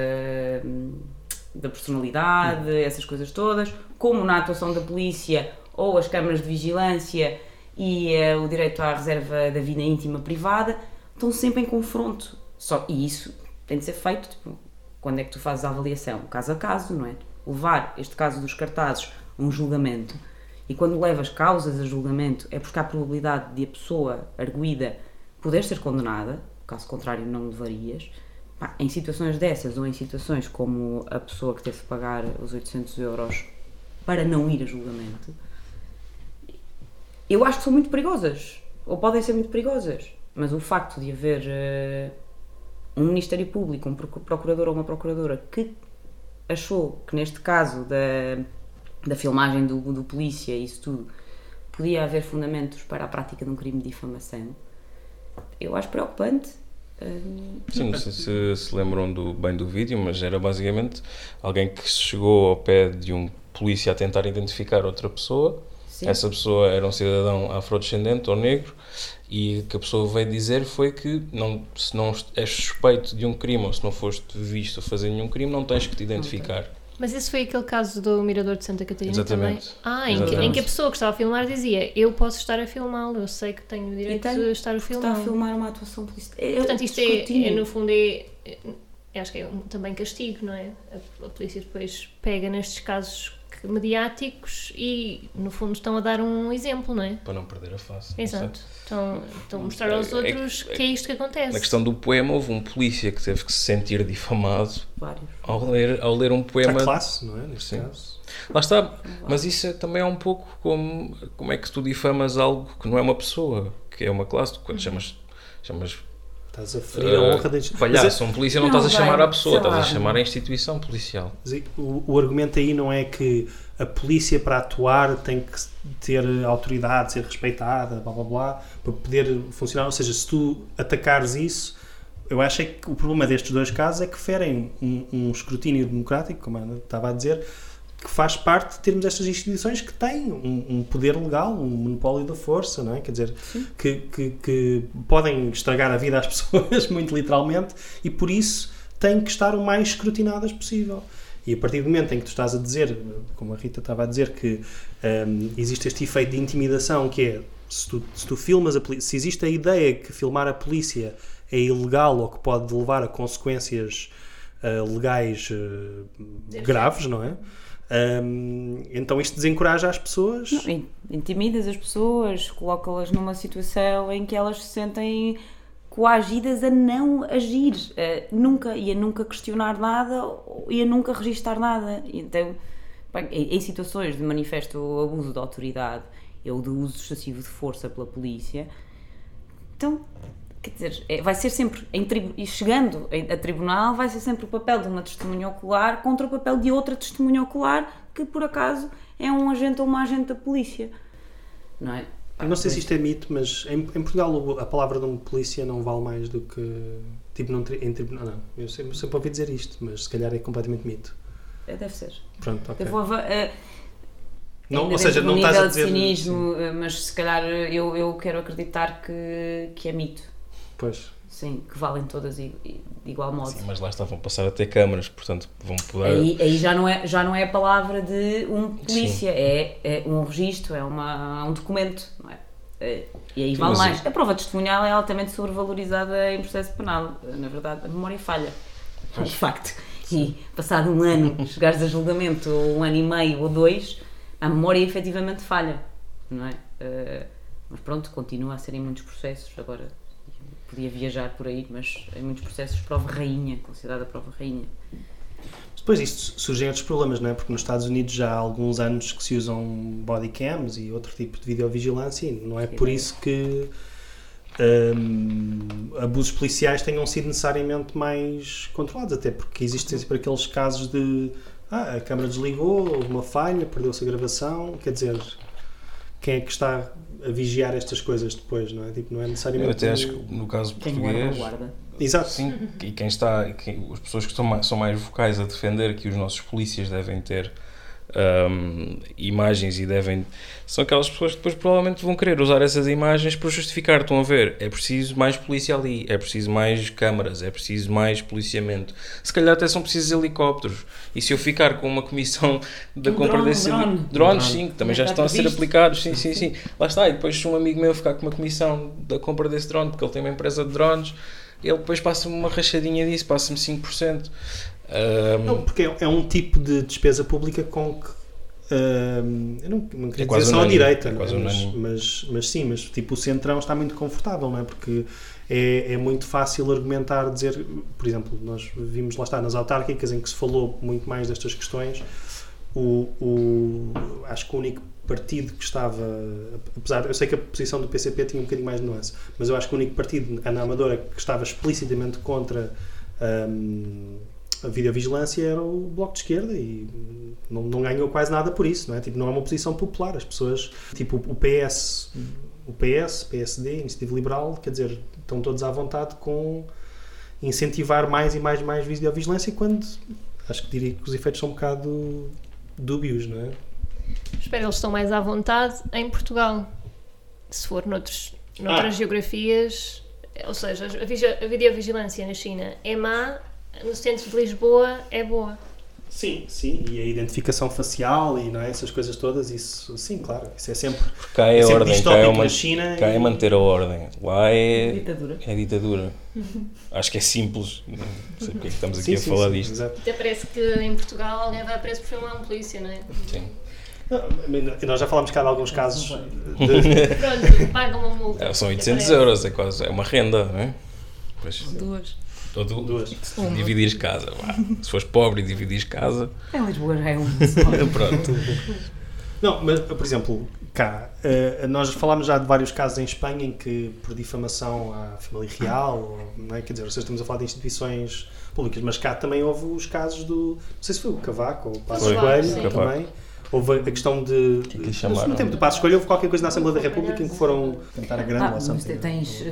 da personalidade, essas coisas todas, como na atuação da polícia ou as câmaras de vigilância e eh, o direito à reserva da vida íntima privada, estão sempre em confronto. Só, e isso tem de ser feito tipo, quando é que tu fazes a avaliação, caso a caso, não é? Levar este caso dos cartazes a um julgamento e quando levas causas a julgamento é porque há a probabilidade de a pessoa arguída poder ser condenada, caso contrário não levarias. Em situações dessas ou em situações como a pessoa que teve de pagar os 800 euros para não ir a julgamento, eu acho que são muito perigosas, ou podem ser muito perigosas, mas o facto de haver eh, um Ministério Público, um procu- procurador ou uma procuradora que achou que neste caso da, da filmagem do, do polícia e isso tudo podia haver fundamentos para a prática de um crime de difamação, eu acho preocupante. Sim, não sei se se lembram do, bem do vídeo, mas era basicamente alguém que chegou ao pé de um polícia a tentar identificar outra pessoa. Sim. Essa pessoa era um cidadão afrodescendente ou negro e o que a pessoa veio dizer foi que não, se não és suspeito de um crime ou se não foste visto a fazer nenhum crime, não tens que te identificar. Mas esse foi aquele caso do Mirador de Santa Catarina Exatamente. também? Ah, em que, em que a pessoa que estava a filmar dizia eu posso estar a filmá-lo, eu sei que tenho o direito tenho- de estar a está a filmar uma atuação policial. É, Portanto, isto é, é, no fundo, é, é- acho que é um- também castigo, não é? A, a polícia depois pega nestes casos mediáticos e, no fundo, estão a dar um exemplo, não é? Para não perder a face. Exato. Estão, estão a mostrar aos É- é que- outros que é isto que acontece. Na questão do poema, houve um polícia que teve que se sentir difamado Vários. ao ler, ao ler um poema. A classe, não é? Neste Sim. caso. Lá está, mas isso é, também é um pouco como, como é que tu difamas algo que não é uma pessoa, que é uma classe, tu quando chamas, chamas Estás a ferir a uh, honra da instituição. palhaço, um polícia não, Não, estás a chamar à pessoa, estás a chamar à instituição policial. O, o argumento aí não é que a polícia para atuar tem que ter autoridade, ser respeitada, blá blá blá, para poder funcionar. Ou seja, se tu atacares isso, eu acho é que o problema destes dois casos é que ferem um, um escrutínio democrático, como a Ana estava a dizer, que faz parte de termos estas instituições que têm um, um poder legal, um monopólio da força, não é? Quer dizer, que, que, que podem estragar a vida às pessoas, muito literalmente, e por isso têm que estar o mais escrutinadas possível. E a partir do momento em que tu estás a dizer, como a Rita estava a dizer, que hum, existe este efeito de intimidação, que é se tu, se tu filmas a polícia, se existe a ideia que filmar a polícia é ilegal ou que pode levar a consequências ah, legais ah, graves, não é? Hum, então isto desencoraja as pessoas. Não, in- intimidas as pessoas, coloca-las numa situação em que elas se sentem coagidas a não agir, a nunca, e a nunca questionar nada e a nunca registar nada. Então, em situações de manifesto abuso de autoridade ou de uso excessivo de força pela polícia, então, quer dizer, é- vai ser sempre, em e chegando a tribunal, vai ser sempre o papel de uma testemunha ocular contra o papel de outra testemunha ocular que, por acaso, é um agente ou uma agente da polícia. Não é? Eu não sei se isto é mito, mas em, em Portugal a palavra de um polícia não vale mais do que. Tipo, tri- em tribunal. Não, eu sempre, sempre ouvi dizer isto, mas se calhar é completamente mito. É, Deve ser. Pronto, ok. Vou, ava- eh, Não, ainda ou seja, não estás a dizer. de cinismo, eh, mas se calhar eu, eu quero acreditar que, que é mito. Pois. Sim, que valem todas de igual modo. Sim, mas lá está, vão passar a ter câmaras, portanto vão poder. Aí, aí já, não é, já não é a palavra de um polícia, é, é um registro, é uma, um documento, não é? É, E aí Sim, vale mais. A prova testemunhal é altamente sobrevalorizada em processo penal. Na verdade, a memória falha. É um facto. E passado um ano, chegares a julgamento, ou um ano e meio ou dois, a memória efetivamente falha, não é? Eh, mas pronto, continua a ser em muitos processos. Agora, podia viajar por aí, mas em muitos processos, prova rainha, considerada prova rainha. Depois isto surgem outros problemas, não é? Porque nos Estados Unidos já há alguns anos que se usam body cams e outro tipo de videovigilância e não é por isso que hum, abusos policiais tenham sido necessariamente mais controlados, até porque existem sempre aqueles casos de ah, a câmara desligou, houve uma falha, perdeu-se a gravação, quer dizer, quem é que está a vigiar estas coisas depois, não é? Tipo, não é Eu necessariamente... até acho que no caso Quem guarda, português. guarda. Exato. Sim, e quem está, quem- as pessoas que estão mais, são mais vocais a defender que os nossos polícias devem ter hum, imagens e devem. são aquelas pessoas que depois provavelmente vão querer usar essas imagens para justificar. Estão a ver, é preciso mais polícia ali, é preciso mais câmaras, é preciso mais policiamento. Se calhar até são precisos helicópteros. E se eu ficar com uma comissão da Um compra drone, desse um drone. drones, Um sim, drone. que também já estão a ser aplicados, sim, sim, sim. Lá está, e depois se um amigo meu ficar com uma comissão da compra desse drone, porque ele tem uma empresa de drones, ele depois passa-me uma rachadinha disso, passa-me 5%. Ahm, Não, porque é, é um tipo de despesa pública com que hum, eu não, não queria É dizer só unânime, direita, é quase mas, unânime. mas, mas sim, mas tipo o centrão está muito confortável, não é? Porque é, é muito fácil argumentar, dizer, por exemplo, nós vimos lá está nas autárquicas em que se falou muito mais destas questões. O, o, acho que o único partido que estava, apesar, eu sei que a posição do PCP tinha um bocadinho mais de nuance, mas eu acho que o único partido na Amadora que estava explicitamente contra hum, a videovigilância era o Bloco de Esquerda e não, não ganhou quase nada por isso, não é? Tipo, não é uma posição popular. As pessoas, tipo, o PS, o PS, PSD, Iniciativa Liberal, quer dizer, estão todos à vontade com incentivar mais e mais e mais videovigilância quando acho que diria que os efeitos são um bocado dúbios, não é? Espero eles estão mais à vontade em Portugal. Se for noutros, noutras Ah. geografias, ou seja, a, vigi- a videovigilância na China é má, no centro de Lisboa é boa. Sim, sim, e a identificação facial e não é? essas coisas todas, isso sim, claro, isso é sempre, cá é é ordem, cá é, distópico uma, na China cá é e- manter a ordem. Lá é, Ditadura. é ditadura. Acho que é simples. Não sei porque é que estamos aqui Sim, a sim, falar sim, disto. exato. Até parece que em Portugal alguém vai preso por filmar um polícia, não é? Sim. Não, e nós já falámos cá de alguns casos de, Pronto, pagam uma multa. É, são Até 800 parece. euros, é quase é uma renda, não é? Pois, Duas. Ou du- Duas. Se dividires casa, vá. Se fores pobre e dividires casa, Em Lisboa já é um pronto. Não, mas, por exemplo, cá, eh, nós falámos já de vários casos em Espanha em que, por difamação à família real, ou, não é? quer dizer, estamos a falar de instituições públicas, mas cá também houve os casos do. Não sei se foi o Cavaco ou o Passo Coelho também. Houve a questão de. que lhe mas chamaram? no tempo do Passo Coelho houve qualquer coisa na Assembleia da República em que foram tentar a grande Ah, something. tens,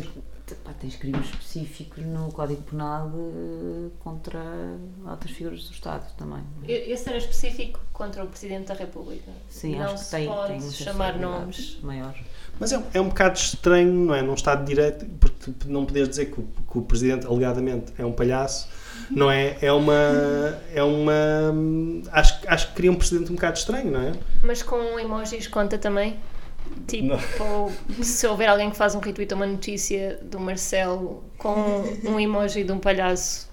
pá, tens crimes específicos no Código Penal eh, contra altas figuras do Estado também. Esse era específico contra o Presidente da República. Sim, não acho que se tem, pode tem chamar nomes. maior. Mas é, é um bocado estranho, não é? Num Estado de Direito, porque não poderes dizer que o, que o Presidente, alegadamente, é um palhaço, não é? É uma. É uma. Acho, acho que cria um precedente um bocado estranho, não é? Mas com emojis conta também? Tipo, se houver alguém que faz um retweet a uma notícia do Marcelo com um emoji de um palhaço,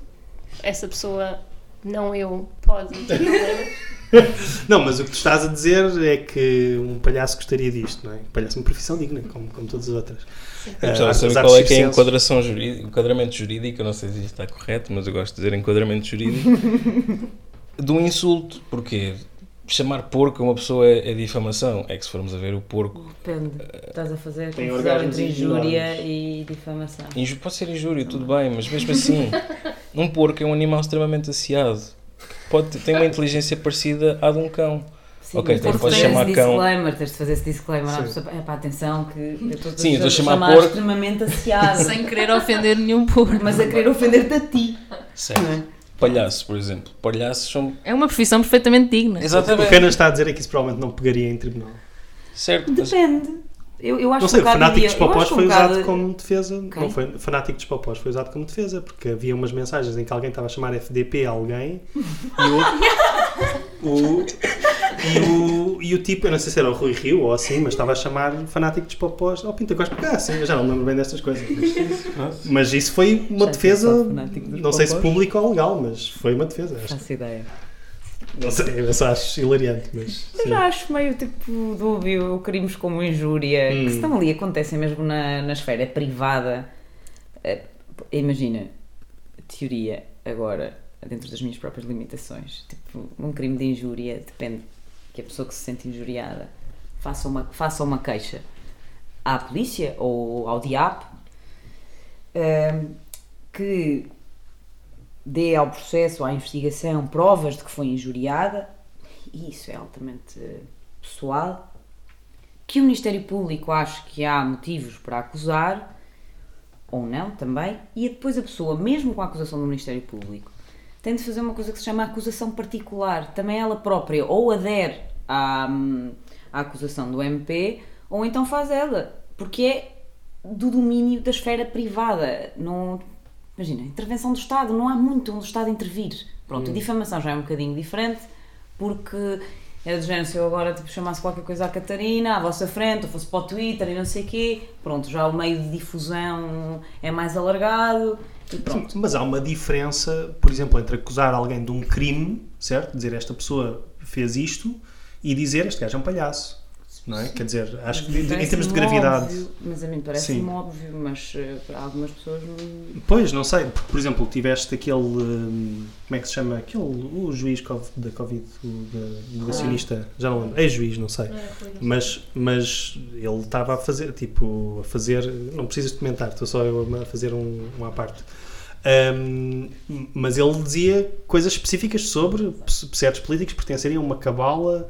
essa pessoa, não eu, pode. Não, mas o que tu estás a dizer é que um palhaço gostaria disto, não é? Um palhaço é uma profissão digna, como, como todas as outras. Eu Ah, gostava de saber as qual é que é enquadração jurídica, enquadramento jurídico, eu não sei se isto está correto, mas eu gosto de dizer enquadramento jurídico, do insulto, porque chamar porco a uma pessoa é, é difamação, é que se formos a ver o porco, Depende. Estás a fazer Tem orgasmos entre injúria e difamação. inju- pode ser injúria, tudo bem, mas mesmo assim, um porco é um animal extremamente aciado, pode, tem uma inteligência parecida à de um cão. Sim, Ok, então tens de podes fazer chamar esse cão. disclaimer, tens de fazer esse disclaimer à pessoa. É pá, atenção que eu estou Sim, eu estou a chamar chamar porco. extremamente aciado, Sem querer ofender nenhum porco. mas a querer ofender-te a ti. Certo. Palhaço, por exemplo. Palhaços são. É uma profissão perfeitamente digna. O Exatamente. que Ana está a dizer é que isso provavelmente não pegaria em tribunal. Certo. mas- Depende. Eu, eu acho Não sei, um bocado fanático dos popós um foi bocado- usado como defesa. Quem? Não foi fanático dos popós foi usado como defesa, porque havia umas mensagens em que alguém estava a chamar FDP a alguém e o, o, e o, e o tipo, eu não sei se era o Rui Rio ou assim, mas estava a chamar fanático dos popós ao Pinta Costa. Ah, sim, eu já não me lembro bem destas coisas. Mas, mas isso foi uma Já defesa, fanático dos não sei se pública ou legal, mas foi uma defesa. Faço ideia. Não sei, eu só acho hilariante, mas. Sim. já acho meio tipo dúbio crimes como injúria, Hum. que estão ali, acontecem mesmo na, na esfera privada. Eh, imagina, teoria, agora, dentro das minhas próprias limitações, tipo, um crime de injúria depende que a pessoa que se sente injuriada faça uma, faça uma queixa à polícia ou ao diabo eh, que dê ao processo, à investigação, provas de que foi injuriada, e isso é altamente pessoal, que o Ministério Público ache que há motivos para acusar, ou não também, e depois a pessoa, mesmo com a acusação do Ministério Público, tem de fazer uma coisa que se chama acusação particular. Também ela própria ou adere à, hum, à acusação do MP, ou então faz ela, porque é do domínio da esfera privada. Não, imagina, intervenção do Estado, não há muito onde o Estado intervir. Pronto, a difamação já é um bocadinho diferente, porque era do género, se eu agora tipo, chamasse qualquer coisa à Catarina, à vossa frente, ou fosse para o Twitter e não sei o quê, pronto, já o meio de difusão é mais alargado e pronto. Mas há uma diferença, por exemplo, entre acusar alguém de um crime, certo? Dizer esta pessoa fez isto e dizer este gajo é um palhaço. Não é? Quer dizer, acho que em termos de gravidade. óbvio, mas a mim parece-me Sim. óbvio, mas eh, para algumas pessoas não. Pois, não sei, porque, por exemplo, tiveste aquele. hum, Como é que se chama? Aquele. O juiz da Covid, o negacionista, já não lembro. Ex-juiz, não sei. Mas, mas ele estava a fazer, tipo, a fazer. Não precisas de comentar, estou só eu a fazer um, uma à parte. Hum, mas ele dizia coisas específicas sobre certos políticos pertencerem a uma cabala,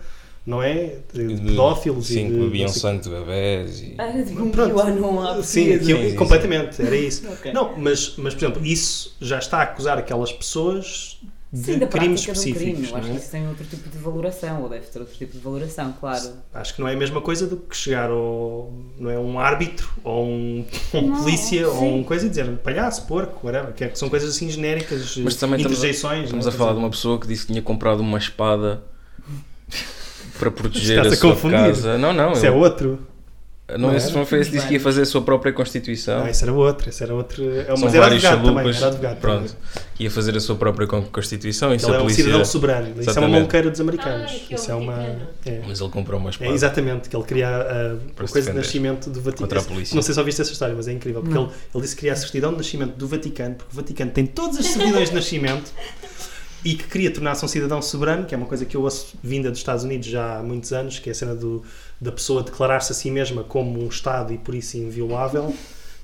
não é? De pedófilos Sim, e que de. bebiam não sei- sangue de bebés e. Tipo um Pronto. piano à Sim, que Sim, sim, completamente, era isso. Ok. Não, mas, mas, por exemplo, isso já está a acusar aquelas pessoas de Sim, da crimes um crime. específicos. Eu acho não que é? isso tem outro tipo de valoração, ou deve ter outro tipo de valoração, claro. Acho que não é a mesma coisa do que chegar ao. Não é um árbitro ou um, um Não, polícia ou sim. um coisa e dizer palhaço, porco, whatever, que, é, que são coisas assim genéricas, Mas também estamos, a, interjeições. estamos não a é? falar de uma pessoa que disse que tinha comprado uma espada para proteger Estás a a sua confundir. casa. Não, não. Isso é eu- outro. Não, Não esse era? não foi esse que disse que ia fazer a sua própria Constituição. Ah, esse era outro, esse era outro. É, São mas era vários advogado também, chalupas. Pronto. Ia fazer a sua própria con- Constituição. Isso Ele a é um polícia... cidadão soberano. Isso é uma Exatamente. maluqueira dos americanos. Ah, aquele Isso é uma. Vaticano. É. Mas ele comprou uma É, espada. exatamente, que ele queria a, Para a coisa de nascimento do Vaticano. contra a polícia. Não sei se ouviste essa história, mas é incrível. Porque Não. ele, ele disse que queria a certidão de nascimento do Vaticano, porque o Vaticano tem todas as certidões de nascimento e que queria tornar-se um cidadão soberano, que é uma coisa que eu ouço vinda dos Estados Unidos já há muitos anos, que é a cena do, da pessoa declarar-se a si mesma como um Estado e por isso inviolável.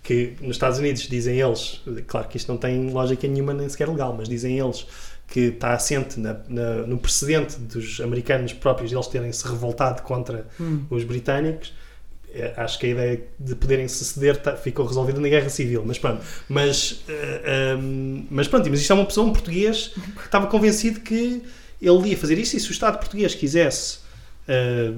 Que nos Estados Unidos dizem eles, claro que isto não tem lógica nenhuma, nem sequer legal, mas dizem eles que está assente na- na- no precedente dos americanos próprios eles terem se revoltado contra os britânicos. É, Acho que a ideia de poderem se ceder tá- ficou resolvida na Guerra Civil, mas pronto. Mas, eh, ehm, mas pronto, mas isto é uma pessoa, um português, que estava convencido que ele ia fazer isto e se o Estado português quisesse, eh,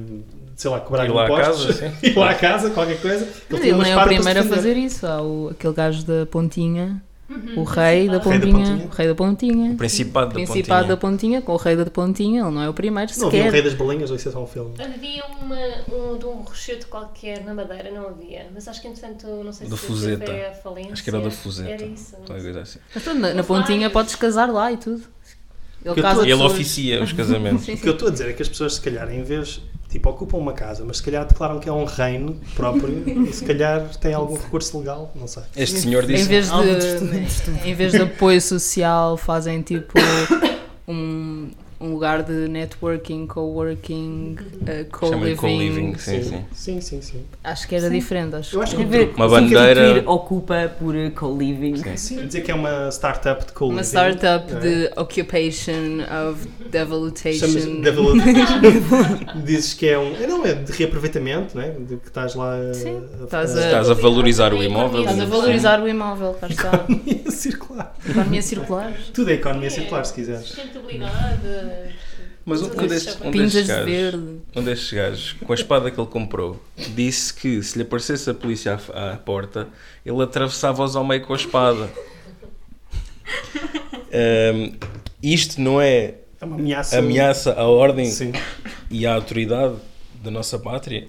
sei lá, cobrar Ir lá à impostos, casa, sim. ir lá à casa, qualquer coisa, ele ele não é o primeiro a fazer isso. Há o, aquele gajo da Pontinha, Uhum, o rei da Rei da Pontinha, Pontinha. o rei da Pontinha, O Principado da Principado da Pontinha. Pontinha, com o rei da Pontinha, ele não é o primeiro Não havia um sequer. Rei das Bolinhas ou isso é só um filme? Havia uma, um de um rochedo qualquer na Madeira, não havia. Mas acho que entretanto, não sei Da se Fuseta. foi a falência. Acho que era da Fuseta. Era isso. coisa assim. Mas na, na Pontinha vários. podes casar lá e tudo. Ele casa tô- E ele oficia os casamentos. Sim, O que eu estou a dizer é que as pessoas, se calhar, em vez, tipo, ocupam uma casa, mas se calhar declaram que é um reino próprio e se calhar têm algum recurso legal, não sei. Este senhor Em disse. vez, Algo de em vez de apoio social, fazem tipo um, um lugar de networking, coworking, uh, co-living. co-living, sim, sim. Sim, sim, sim. Acho que era diferente. Acho. Eu acho que vez- Uma bandeira- ocupa por eh, co-living. Sim, dizer que é uma startup de co Uma startup é? de occupation of develop- Dizes que é um. é, Não, é de reaproveitamento, não é? De que estás lá. a- Sim, a- estás a- a- Estás a valorizar o imóvel. Estás a valorizar o imóvel, cá está. Economia circular. Economia circular. Tudo é economia circular, se quiseres. Sustentabilidade. Mas um, Tudo um, chama- um, Pintas destes de gajos, um destes gajos, com a espada que ele comprou, disse que se lhe aparecesse a polícia à, à porta, ele atravessava-os ao meio com a espada. Ahm, isto não é É uma ameaça. ameaça à ordem Sim. e à autoridade da nossa pátria?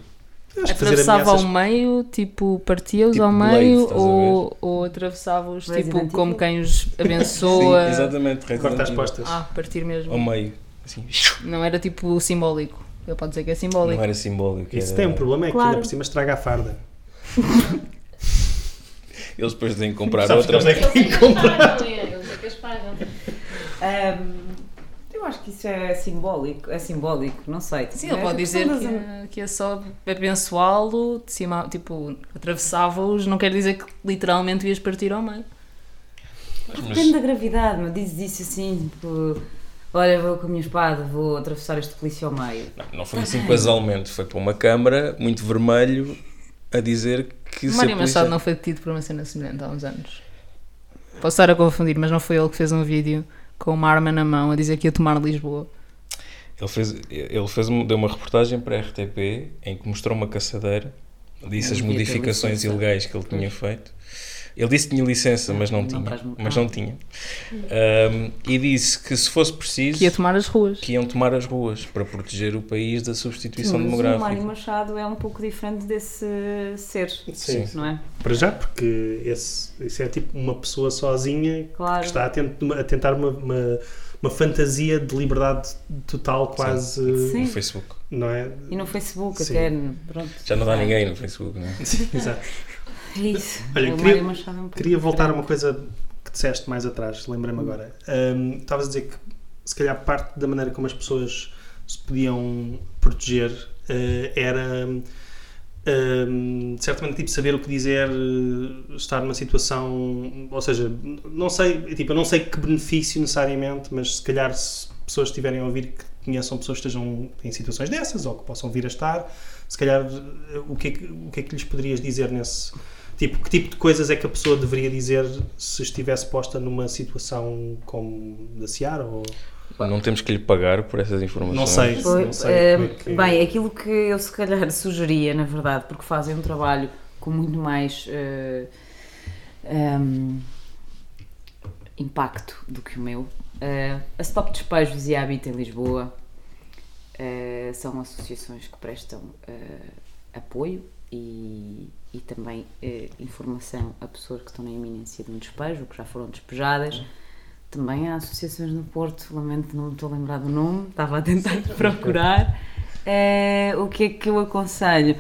Atravessava ameaças- ao meio, tipo, partia-os Tipo ao meio a ou, ou atravessava-os, tipo, como Evil. quem os abençoa. Sim, exatamente. Corta as postas. Ah, partir mesmo. Ao meio. Assim, Não era tipo simbólico. Ele pode dizer que é simbólico. não era simbólico. Isso era- tem um problema, é que Claro. ainda por cima estraga a farda. Eles depois têm que comprar outra. eles é que é que é, eles é que as pagam. Acho que isso é simbólico, é simbólico, não sei. Sim, É ele pode dizer que, é- que é só abençoá-lo, de cima, tipo, atravessava-os, não quer dizer que literalmente ias partir ao meio. Depende da gravidade, mas diz isso assim, tipo, olha, vou com a minha espada, vou atravessar este polícia ao meio. Não, não foi assim casualmente, foi para uma câmara muito vermelho a dizer que Mário polícia- Machado não foi detido por uma cena semelhante há uns anos. Posso estar a confundir, mas não foi ele que fez um vídeo com uma arma na mão a dizer que ia tomar Lisboa. Ele, fez, ele fez, deu uma reportagem para a RTP em que mostrou uma caçadeira, disse as modificações ilegais que ele tinha feito. Ele disse que tinha licença, mas não, Não tinha. traz- Mas não tinha. Ahm, e disse que se fosse preciso, Que ia tomar as ruas. que iam tomar as ruas para proteger o país da substituição Mas o demográfica. Mário Machado é um pouco diferente desse ser, Sim. não é? Para já, porque esse, esse é tipo uma pessoa sozinha Claro. que está a, tent- a tentar uma, uma, uma fantasia de liberdade total, quase. Sim. No Facebook. Não é? E no Facebook Sim. até, pronto. Já não dá ninguém no Facebook, não é? Exato. É isso. Olha, o queria- é um Queria voltar a uma coisa que disseste mais atrás, lembrei-me agora. Hum, Estavas a dizer que, se calhar, parte da maneira como as pessoas se podiam proteger eh, era hum, certamente tipo saber o que dizer, estar numa situação, ou seja, não sei, tipo, eu não sei que benefício necessariamente, mas se calhar se pessoas estiverem a ouvir que conheçam pessoas que estejam em situações dessas ou que possam vir a estar, se calhar eh, o que é que, o que, é que lhes poderias dizer nesse tipo, que tipo de coisas é que a pessoa deveria dizer se estivesse posta numa situação como da Seara ou Não temos que lhe pagar por essas informações. não sei, Foi, não sei eh, é que- Bem, aquilo que eu se calhar sugeria, na verdade, porque fazem um trabalho com muito mais eh, ehm, impacto do que o meu. Eh, a Stop Despejos e a Habita em Lisboa eh, são associações que prestam apoio e, e também eh, informação a pessoas que estão na iminência de um despejo, que já foram despejadas. Também há associações no Porto, lamento não me estou a lembrar do nome, estava a tentar procurar. Eh, o que é que eu aconselho?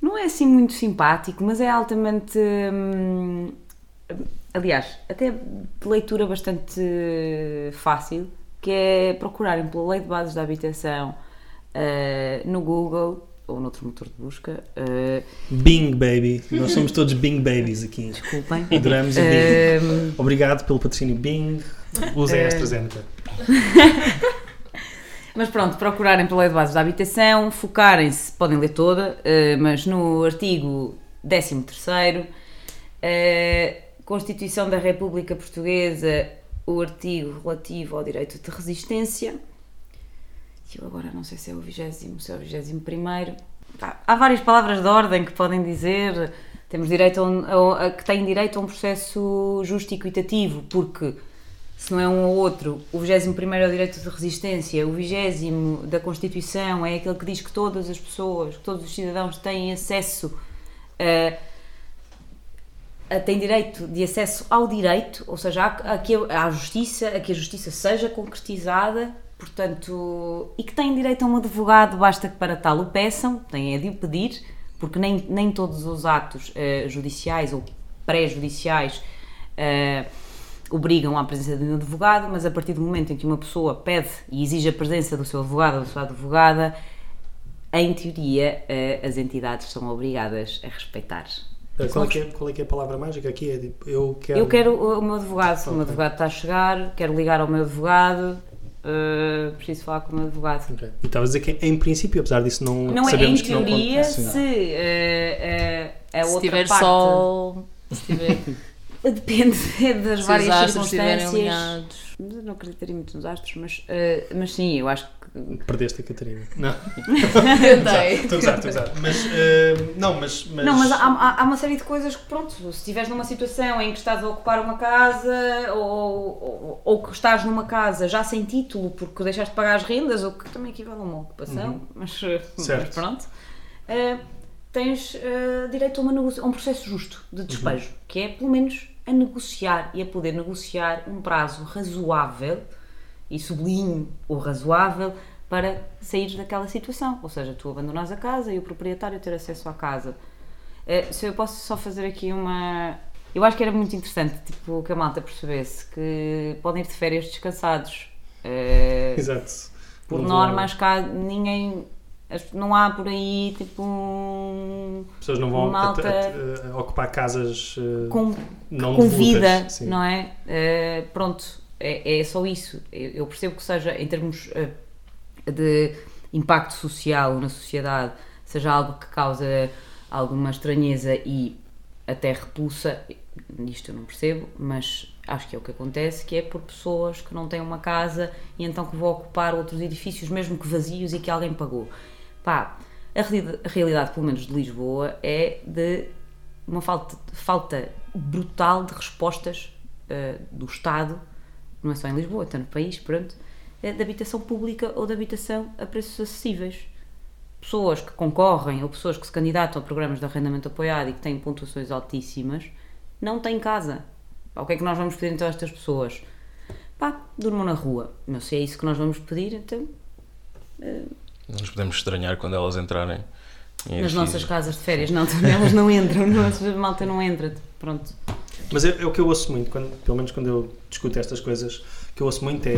Não é assim muito simpático, mas é altamente. hum, aliás, até de leitura bastante fácil, que é procurarem pela Lei de Bases da Habitação eh, no Google ou noutro motor de busca. eh, Bing Baby. Nós somos todos Bing Babies aqui. desculpem. Adoramos o Bing. Ehm, Obrigado pelo patrocínio Bing. Usem Eh, a AstraZeneca. Mas pronto, procurarem pela lei de bases da habitação, focarem-se, podem ler toda, eh, mas no artigo 13º, eh, Constituição da República Portuguesa, o artigo relativo ao direito de resistência, eu agora não sei se é o 20 se é o 21 Pá, Há várias palavras de ordem que podem dizer, temos direito a, um- a- a- que têm direito a um processo justo e equitativo, porque se não é um ou outro, o 21 é o direito de resistência, o 20 da Constituição é aquele que diz que todas as pessoas, que todos os cidadãos têm acesso a, a têm direito de acesso ao direito, ou seja, à, a- à justiça, a que a justiça seja concretizada, portanto, e que têm direito a um advogado, basta que para tal o peçam, têm é de o pedir, porque nem, nem todos os atos eh, judiciais ou pré-judiciais eh, obrigam à presença de um advogado, mas a partir do momento em que uma pessoa pede e exige a presença do seu advogado ou da sua advogada, em teoria, eh, as entidades são obrigadas a respeitar. Qual é, que é, qual é que é a palavra mágica aqui? É eu quero. Eu quero o o meu advogado, o meu advogado está a chegar, quero ligar ao meu advogado, eh, preciso falar com o meu advogado. Ok. E estava a dizer que, em princípio, apesar disso, não, Não é em sabemos que não teoria acontece. se eh, eh, a Se outra tiver parte sol, se tiver, depende das se várias circunstâncias. não acreditaria muito nos astros, mas, mas sim, eu acho que Perdeste a Catarina. Não. Tentei. Estou a usar, estou a usar. Mas, eh, não, mas, mas... Não, mas há, há- há uma série de coisas que, pronto, se estiveres numa situação em que estás a ocupar uma casa ou, ou, ou que estás numa casa já sem título porque deixaste de pagar as rendas, ou que também equivale a uma ocupação, mas, eh, mas Certo. pronto, eh, tens eh, direito a, a um processo justo de despejo, que é pelo menos a negociar e a poder negociar um prazo razoável, e sublinho o razoável, para sair daquela situação. Ou seja, tu abandonas a casa e o proprietário ter acesso à casa. Eh, se eu posso só fazer aqui uma. Eu acho que era muito interessante tipo, que a malta percebesse que podem ir de férias descansados. Eh, Exato. por Não norma, acho que ninguém. Não há por aí tipo um. As pessoas não vão malta a- a- a- ocupar casas eh, com, não não é? Eh, pronto, é, é só isso. Eu, percebo que seja em termos eh, de impacto social na sociedade, seja algo que causa alguma estranheza e até repulsa, isto eu não percebo, mas acho que é o que acontece, que é por pessoas que não têm uma casa e então que vão ocupar outros edifícios, mesmo que vazios e que alguém pagou. Pá, a, reali- a realidade, pelo menos de Lisboa, é de uma falta, falta brutal de respostas eh, do Estado, não é só em Lisboa, está no país, pronto, eh, de habitação pública ou de habitação a preços acessíveis. Pessoas que concorrem ou pessoas que se candidatam a programas de arrendamento apoiado e que têm pontuações altíssimas não têm casa. Pá, o que é que nós vamos pedir então a estas pessoas? Pá, durmam na rua. Mas se é isso que nós vamos pedir, então Não nos podemos estranhar quando elas entrarem em nas nossas casas de férias, não, elas não entram, a malta não entra, pronto. Mas é, é o que eu ouço muito, quando, pelo menos quando eu discuto estas coisas, que eu ouço muito é,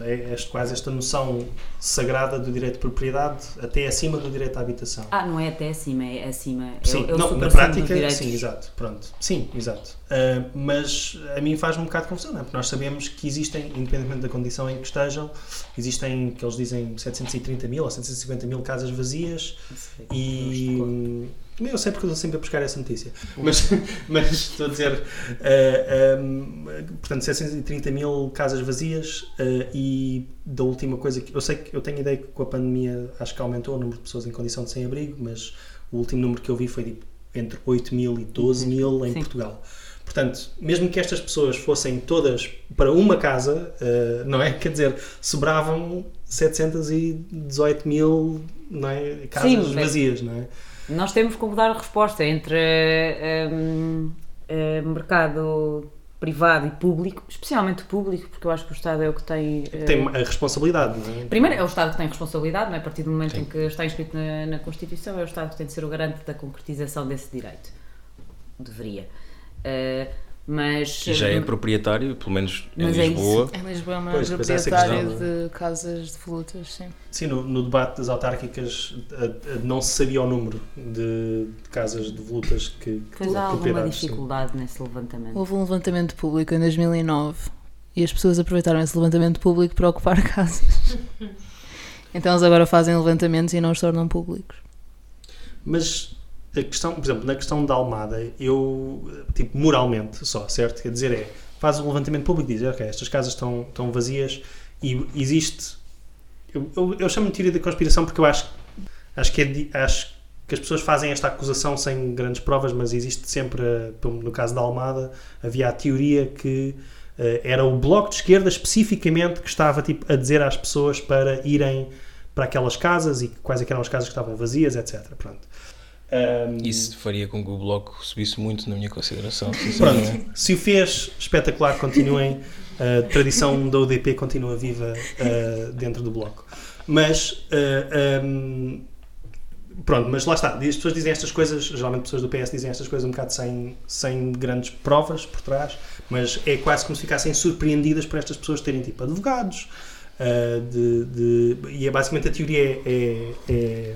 é este, quase esta noção sagrada do direito de propriedade até acima do direito à habitação. Ah, não é até acima, é acima. É Sim, o- é o não, na prática, sim, exato, pronto. Sim, exato. Ah, mas a mim faz-me um bocado de confusão, não é? porque nós sabemos que existem, independentemente da condição em que estejam, existem, que eles dizem, 730 mil ou 750 mil casas vazias e... Eu sei porque eu estou sempre a buscar essa notícia. Mas, mas estou a dizer, ah, ah, portanto, 730 mil casas vazias ah, e da última coisa que. Eu sei que eu tenho ideia que com a pandemia acho que aumentou o número de pessoas em condição de sem-abrigo, mas o último número que eu vi foi tipo, entre 8 mil e 12 mil em Sim. Portugal. Portanto, mesmo que estas pessoas fossem todas para uma casa, ah, não é? Quer dizer, sobravam 718 mil não é? casas Sim, vazias, não é? Nós temos como dar a resposta entre eh, mercado privado e público, especialmente o público, porque eu acho que o Estado é o que tem. eh, Tem a responsabilidade, não é? Primeiro é o Estado que tem responsabilidade, não é? a partir do momento em que está inscrito na, na Constituição, é o Estado que tem de ser o garante da concretização desse direito. Deveria. Eh, mas. E já é proprietário, pelo menos em Mas é Lisboa. Em Lisboa é uma Pois, proprietária questão, é? de casas de volutas, sim. Sim, no, no debate das autárquicas a- a- não se sabia o número de, de casas de volutas que, que Pois há alguma propriedades, sim. dificuldade nesse levantamento. Houve um levantamento público em 2009 e as pessoas aproveitaram esse levantamento público para ocupar casas. então eles agora fazem levantamentos e não os tornam públicos. Mas a questão, por exemplo, na questão da Almada, eu, tipo, moralmente só, certo? Quer dizer, é, faz um levantamento público e diz, ok, estas casas estão, estão vazias e existe. Eu, eu, eu chamo de teoria da conspiração porque eu acho, acho, que é acho que as pessoas fazem esta acusação sem grandes provas, mas existe sempre, no caso da Almada, havia a teoria que eh, era o bloco de esquerda especificamente que estava tipo, a dizer às pessoas para irem para aquelas casas e quais é eram as casas que estavam vazias, etc. Pronto. Ahm, Isso faria com que o Bloco subisse muito na minha consideração. Pronto, se o fez, espetacular, continuem. A tradição da UDP continua viva uh, dentro do bloco. Mas, uh, um, pronto, mas lá está. As pessoas dizem estas coisas, geralmente pessoas do PS dizem estas coisas um bocado sem, sem grandes provas por trás, mas é quase como se ficassem surpreendidas por estas pessoas terem tipo advogados. uh, de, de- e é basicamente a teoria é, é, é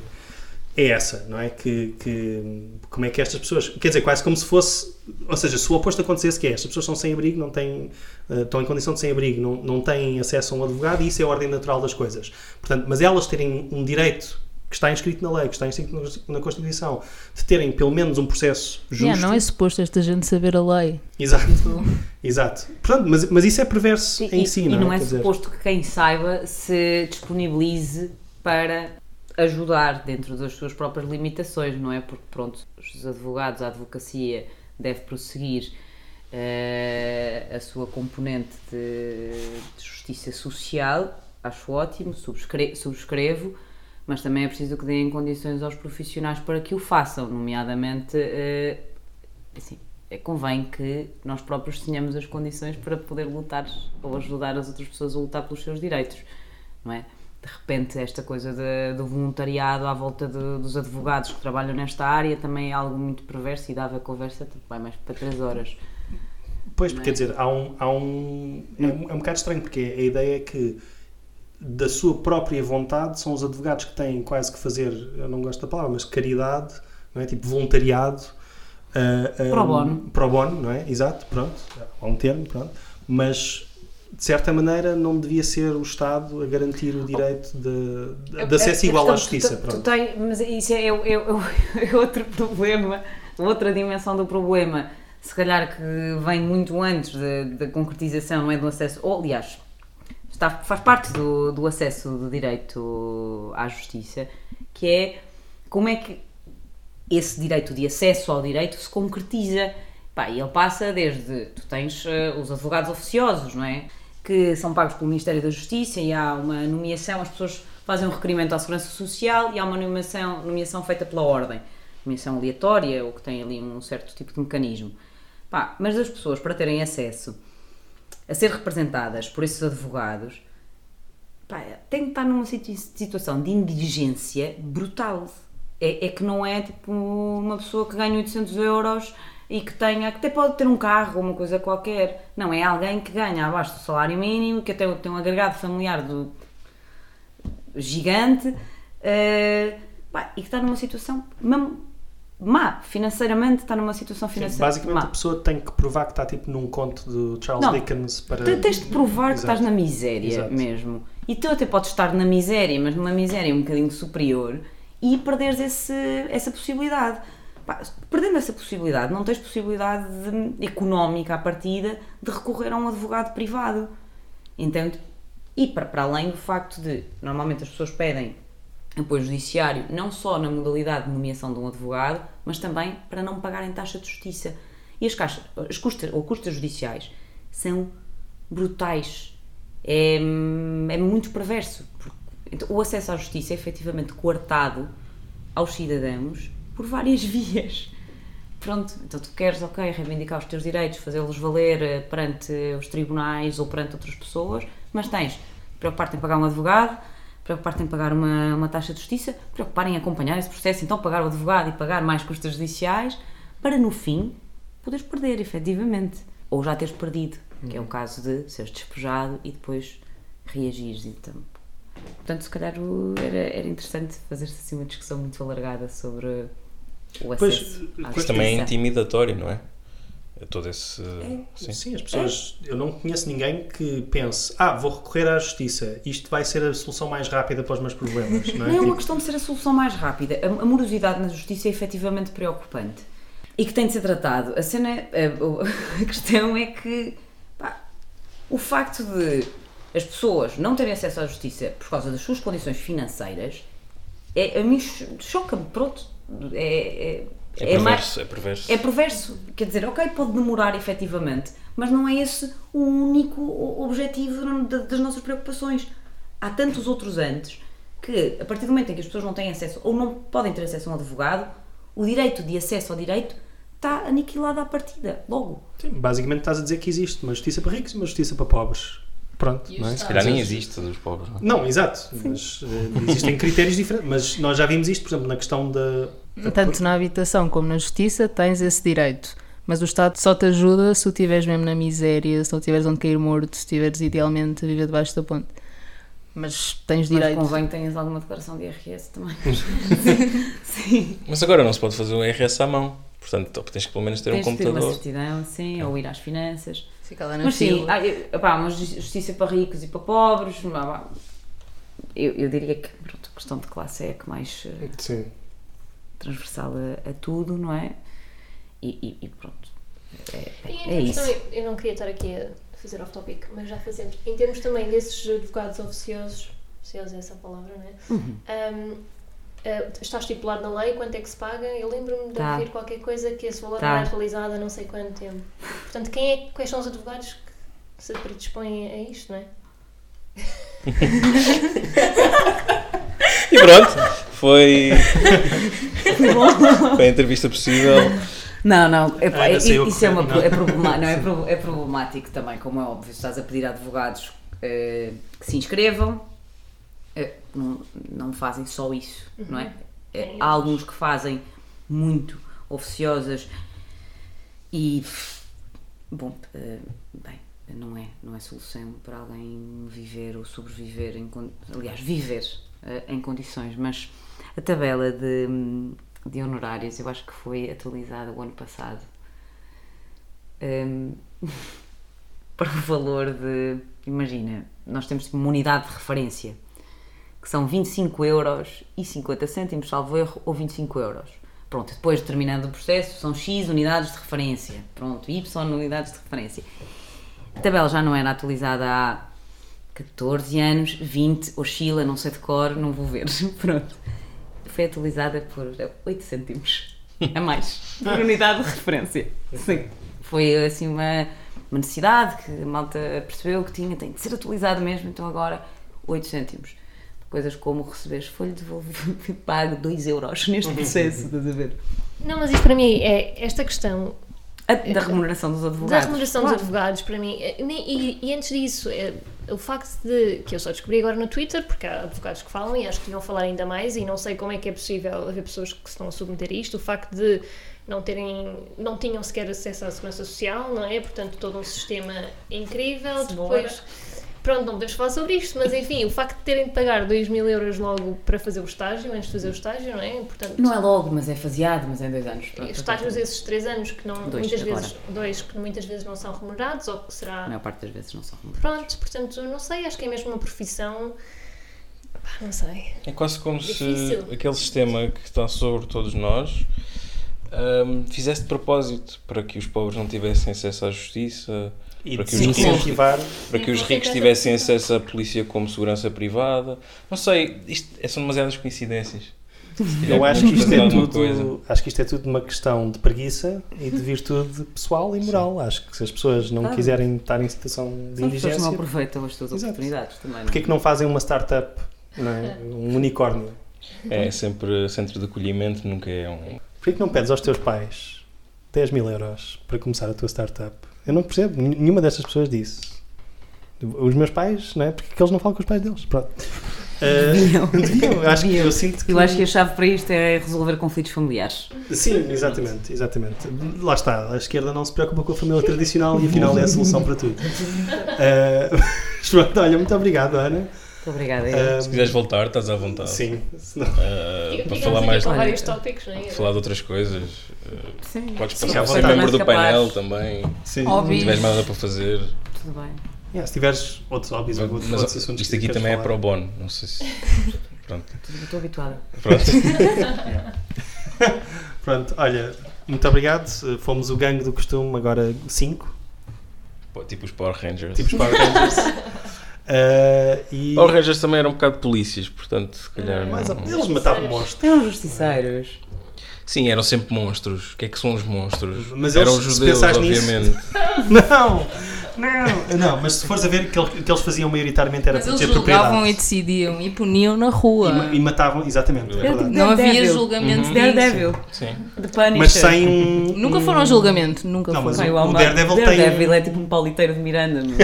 é essa, não é? Que, que como é que estas pessoas, quer dizer, quase como se fosse, ou seja, se o oposto acontecesse, que é, estas pessoas estão sem abrigo, não têm, eh, estão em condição de sem abrigo, não, não têm acesso a um advogado e isso é a ordem natural das coisas. Portanto, mas elas terem um direito que está inscrito na lei, que está inscrito na- Constituição, de terem pelo menos um processo justo. Yeah, não é suposto esta gente saber a lei. Exato, exato. Portanto, mas, mas isso é perverso em e, si, e não, não é dizer, suposto que quem saiba se disponibilize para ajudar dentro das suas próprias limitações, não é? Porque, pronto, os advogados, a advocacia deve prosseguir eh, a sua componente de, de justiça social, acho ótimo, subscre- subscrevo, mas também é preciso que deem condições aos profissionais para que o façam, nomeadamente, eh, assim, é, convém que nós próprios tenhamos as condições para poder lutar ou ajudar as outras pessoas a lutar pelos seus direitos, não é? De repente, esta coisa de- do voluntariado à volta de- dos advogados que trabalham nesta área também é algo muito perverso e dava conversa, tipo, vai mais para três horas. Pois, porque é? quer dizer, há um, há um, é, um, é um bocado estranho, porque a ideia é que da sua própria vontade são os advogados que têm quase que fazer, eu não gosto da palavra, mas caridade, não é? Tipo voluntariado. ah, ah, Pro bono. Pro bono, não é? Exato, pronto. Há um termo, pronto. Mas, de certa maneira, não devia ser o Estado a garantir o direito de, de, de acesso É- é igual à justiça. tu- tu Pronto. tem- mas isso é, é- é- é outro problema, outra dimensão do problema, se calhar que vem muito antes da, concretização, não é do acesso, ou aliás, está, faz parte do, do acesso do direito à justiça, que é como é que esse direito de acesso ao direito se concretiza. Pá, e ele passa desde. Tu tens eh, os advogados oficiosos, não é? Que são pagos pelo Ministério da Justiça e há uma nomeação, as pessoas fazem um requerimento à Segurança Social e há uma nomeação, nomeação feita pela Ordem. Nomeação aleatória ou que tem ali um certo tipo de mecanismo. Pá, mas as pessoas, para terem acesso a ser representadas por esses advogados, pá, tem que estar numa situ- situação de indigência brutal. É, é que não é tipo uma pessoa que ganha 800 euros e que tenha, que até pode ter um carro uma coisa qualquer. Não, é alguém que ganha abaixo do salário mínimo, que até tem um agregado familiar do gigante eh, pá, e que está numa situação mesmo má, financeiramente está numa situação Sim, financeira basicamente, má. a pessoa tem que provar que está tipo num conto do Charles Não, Dickens para. Tens de provar que Exato. estás na miséria Exato. mesmo. E tu até podes estar na miséria, mas numa miséria um bocadinho superior e perderes esse, essa possibilidade. Pá, perdendo essa possibilidade, não tens possibilidade de- económica à partida de recorrer a um advogado privado. Então, e para, para além do facto de, normalmente as pessoas pedem apoio judiciário, não só na modalidade de nomeação de um advogado, mas também para não pagarem taxa de justiça. E as, caixas, as custas ou custas judiciais são brutais. É, é muito perverso. porque- então, o acesso à justiça é efetivamente coartado aos cidadãos por várias vias. Pronto, então tu queres, ok, reivindicar os teus direitos, fazê-los valer eh, perante os tribunais ou perante outras pessoas, mas tens preocupar-te em pagar um advogado, preocupar-te em pagar uma, uma taxa de justiça, preocupar em acompanhar esse processo, então pagar o advogado e pagar mais custas judiciais, para no fim poderes perder, efetivamente. Ou já teres perdido, que é o caso de seres despejado e depois reagires. Então, portanto, se calhar era, era interessante fazer-se assim uma discussão muito alargada sobre o Pois, acesso à Isso também é intimidatório, não é? É todo esse. Sim. Sim. as pessoas. Eu não conheço ninguém que pense, ah, vou recorrer à justiça, isto vai ser a solução mais rápida para os meus problemas. Não é? Não é uma Tipo, questão de ser a solução mais rápida. A, a morosidade na justiça é efetivamente preocupante e que tem de ser tratado. A cena, a, a questão é que pá, o facto de as pessoas não terem acesso à justiça por causa das suas condições financeiras é, a mim cho- choca-me. Pronto, é, É, é, mais- perverso, é perverso. é perverso. Quer dizer, ok, pode demorar efetivamente, mas não é esse o único objetivo da- das nossas preocupações. Há tantos outros antes que, a partir do momento em que as pessoas não têm acesso ou não podem ter acesso a um advogado, o direito de acesso ao direito está aniquilado à partida, logo. sim, basicamente estás a dizer que existe uma justiça para ricos e uma justiça para pobres. Pronto, o não é? Se calhar nem existe dos pobres. não é? Não, exato, mas eh, existem critérios diferentes. Mas nós já vimos isto, por exemplo, na questão da. Tanto na habitação como na justiça tens esse direito. Mas o Estado só te ajuda se tu estiveres mesmo na miséria, se não tiveres onde cair morto, se estiveres idealmente a viver debaixo da ponte. Mas tens Mas direito. convém que tenhas alguma declaração de IRS também. sim. Mas agora não se pode fazer um RS à mão. Portanto, tens que pelo menos ter um Tens de ter uma computador. certidão, sim, ou ir às finanças. Fica lá na Mas sim, ah, eu- justi- justiça para ricos e para pobres, eu, eu diria que pronto, a questão de classe é a que mais Sim. transversal a, a tudo, não é? E, e- e pronto, é, E é termos isso. também, eu não queria estar aqui a fazer off-topic, mas já fazemos. Em termos também desses advogados oficiosos, oficiosos é essa a palavra, não é? Uhum. Um, uh, está estipulado na lei quanto é que se paga. Eu lembro-me de Tá. ouvir qualquer coisa que esse valor Tá. não é atualizado há não sei quanto tempo. Portanto, quem é, quais são os advogados que se predispõem a isto, não é? E pronto, foi. foi a entrevista possível. Não, não, saiu a isso é, uma, não? é, problema- não, é, é problemático também, como é óbvio. Estás a pedir a advogados eh, que se inscrevam, eh, não, não fazem só isso, não é? Tem há alguns que fazem muito oficiosas e, bom, eh, bem, não é, não é solução para alguém viver ou sobreviver, em, aliás, viver eh, em condições, mas a tabela de, de honorários eu acho que foi atualizada o ano passado Hum, para o valor de, imagina, nós temos tipo, uma unidade de referência que são 25 euros e 50 cêntimos, salvo erro, ou 25 euros. Pronto, depois terminando o processo, são X unidades de referência. Pronto, Y unidades de referência. A tabela já não era atualizada há 14 anos, 20, oscila, não sei de cor, não vou ver. Pronto. Foi atualizada por 8 cêntimos a mais por unidade de referência. Sim. Foi assim uma, uma necessidade que a malta percebeu que tinha, tem de ser atualizado mesmo, então agora 8 cêntimos. Coisas como receberes folha de devolver, pago 2 euros neste processo, estás a ver? Não, mas isto para mim é esta questão A- da remuneração dos advogados. Da remuneração Claro. dos advogados, para mim. eh, E, e antes disso, eh, o facto de. que eu só descobri agora no Twitter, porque há advogados que falam e acho que deviam falar ainda mais, e não sei como é que é possível haver pessoas que se estão a submeter a isto. O facto de não terem. não tinham sequer acesso à segurança social, não é? Portanto, todo um sistema incrível. Cenoura. Depois. Pronto, não podemos falar sobre isto, mas enfim, o facto de terem de pagar 2 mil euros logo para fazer o estágio, antes de fazer o estágio, não é? Portanto, Não é logo, mas é faseado, mas é em dois anos. Pronto, estágios esses três anos que não Dois, muitas agora. vezes dois que muitas vezes não são remunerados ou que A será maior parte das vezes não são remunerados. pronto portanto não sei acho que é mesmo uma profissão pá, não sei É quase como Difícil. se aquele sistema que está sobre todos nós hum, fizesse de propósito para que os pobres não tivessem acesso à justiça, E para que, de os se ricos, para que os Sim, ricos sim. tivessem acesso à polícia como segurança privada. Não sei, isto é- são demasiadas coincidências. Eu acho que isto é alguma tudo, coisa. acho que isto é tudo uma questão de preguiça e de virtude pessoal e moral. Acho que se as pessoas não Claro. quiserem estar em situação de São pessoas que não indigência, aproveitam as suas Exato. oportunidades também. não porquê é? que não fazem uma startup, não é? um unicórnio? É sempre centro de acolhimento, nunca é um. porquê que não pedes aos teus pais 10 mil euros para começar a tua startup? Eu não percebo, Nen- nenhuma destas pessoas disse. Os meus pais, não é? Porque que eles não falam com os pais deles? Pronto. Deviam. Eu acho que eu sinto que. Eu acho que a chave para isto é resolver conflitos familiares. Sim, exatamente, exatamente. Lá está, a esquerda não se preocupa com a família tradicional e afinal é a solução para tudo. Mas pronto, olha, muito obrigado, Ana. Muito obrigada. Eh, Se quiseres voltar, estás à vontade. Sim, senão- Uh, para falar mais. com vários tópicos, não é? Falar de outras coisas. Uh, Sim. podes passar a ser membro do capaz. painel também. sim. Óbvio. Se tiveres mais nada para fazer. Tudo bem. Yeah, se tiveres outros hobbies ou outros, Mas outros assuntos isto aqui também é falar. pro bono. Não sei se. Pronto. Estou habituada. Pronto. Pronto, olha, muito obrigado. Fomos o gangue do costume, agora 5, Pô, Tipo os Power Rangers. tipos Power Rangers. Eh, e Power Rangers também eram um bocado polícias, portanto, se calhar. mais ou- não- eles matavam monstros. Eram justiceiros. Sim, eram sempre monstros. O que é que são os monstros? Mas eram eles, judeus, pensares nisso- obviamente. Não, não, não, mas se fores a ver, aquilo que eles faziam maioritariamente era Mas eles proteger julgavam e decidiam e puniam na rua. E, e matavam, exatamente, é. Não havia Daredevil. julgamento Uhum. Daredevil. Sim. De Punisher. Mas sem um. Nunca um- foram a julgamento, nunca Não, mas foram. Pai, o- o Alma- Daredevil tem- Daredevil é tipo um pauliteiro de Miranda.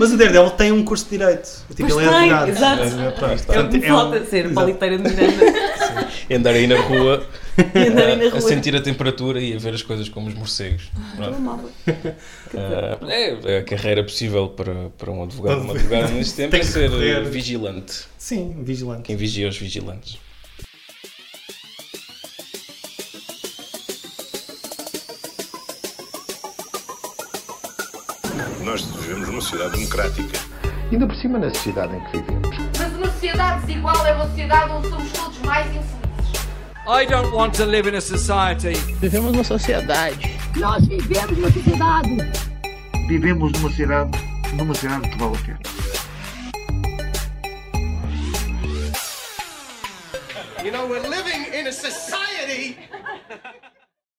Mas o Daredevil tem um curso de direito. Tipo, Pois ele é tem, advogado. exato. É, pronto, É é um- falta ser exato. pauliteira de Miranda. E andar aí na rua, a- a sentir a temperatura e a ver as coisas como os morcegos. Pronto. Ah, é, é a carreira possível para, para um advogado. Um advogado neste tempo Tem é ser correr. vigilante. Sim, vigilante. Quem vigia os vigilantes. Numa sociedade democrática. Ainda por cima na sociedade em que vivemos. Mas uma sociedade desigual é uma sociedade onde somos todos mais infelizes. I don't want to live in a society Vivemos numa sociedade. Nós vivemos numa sociedade. Vivemos numa cidade, numa cidade que vale a pena. You know, we're living in a society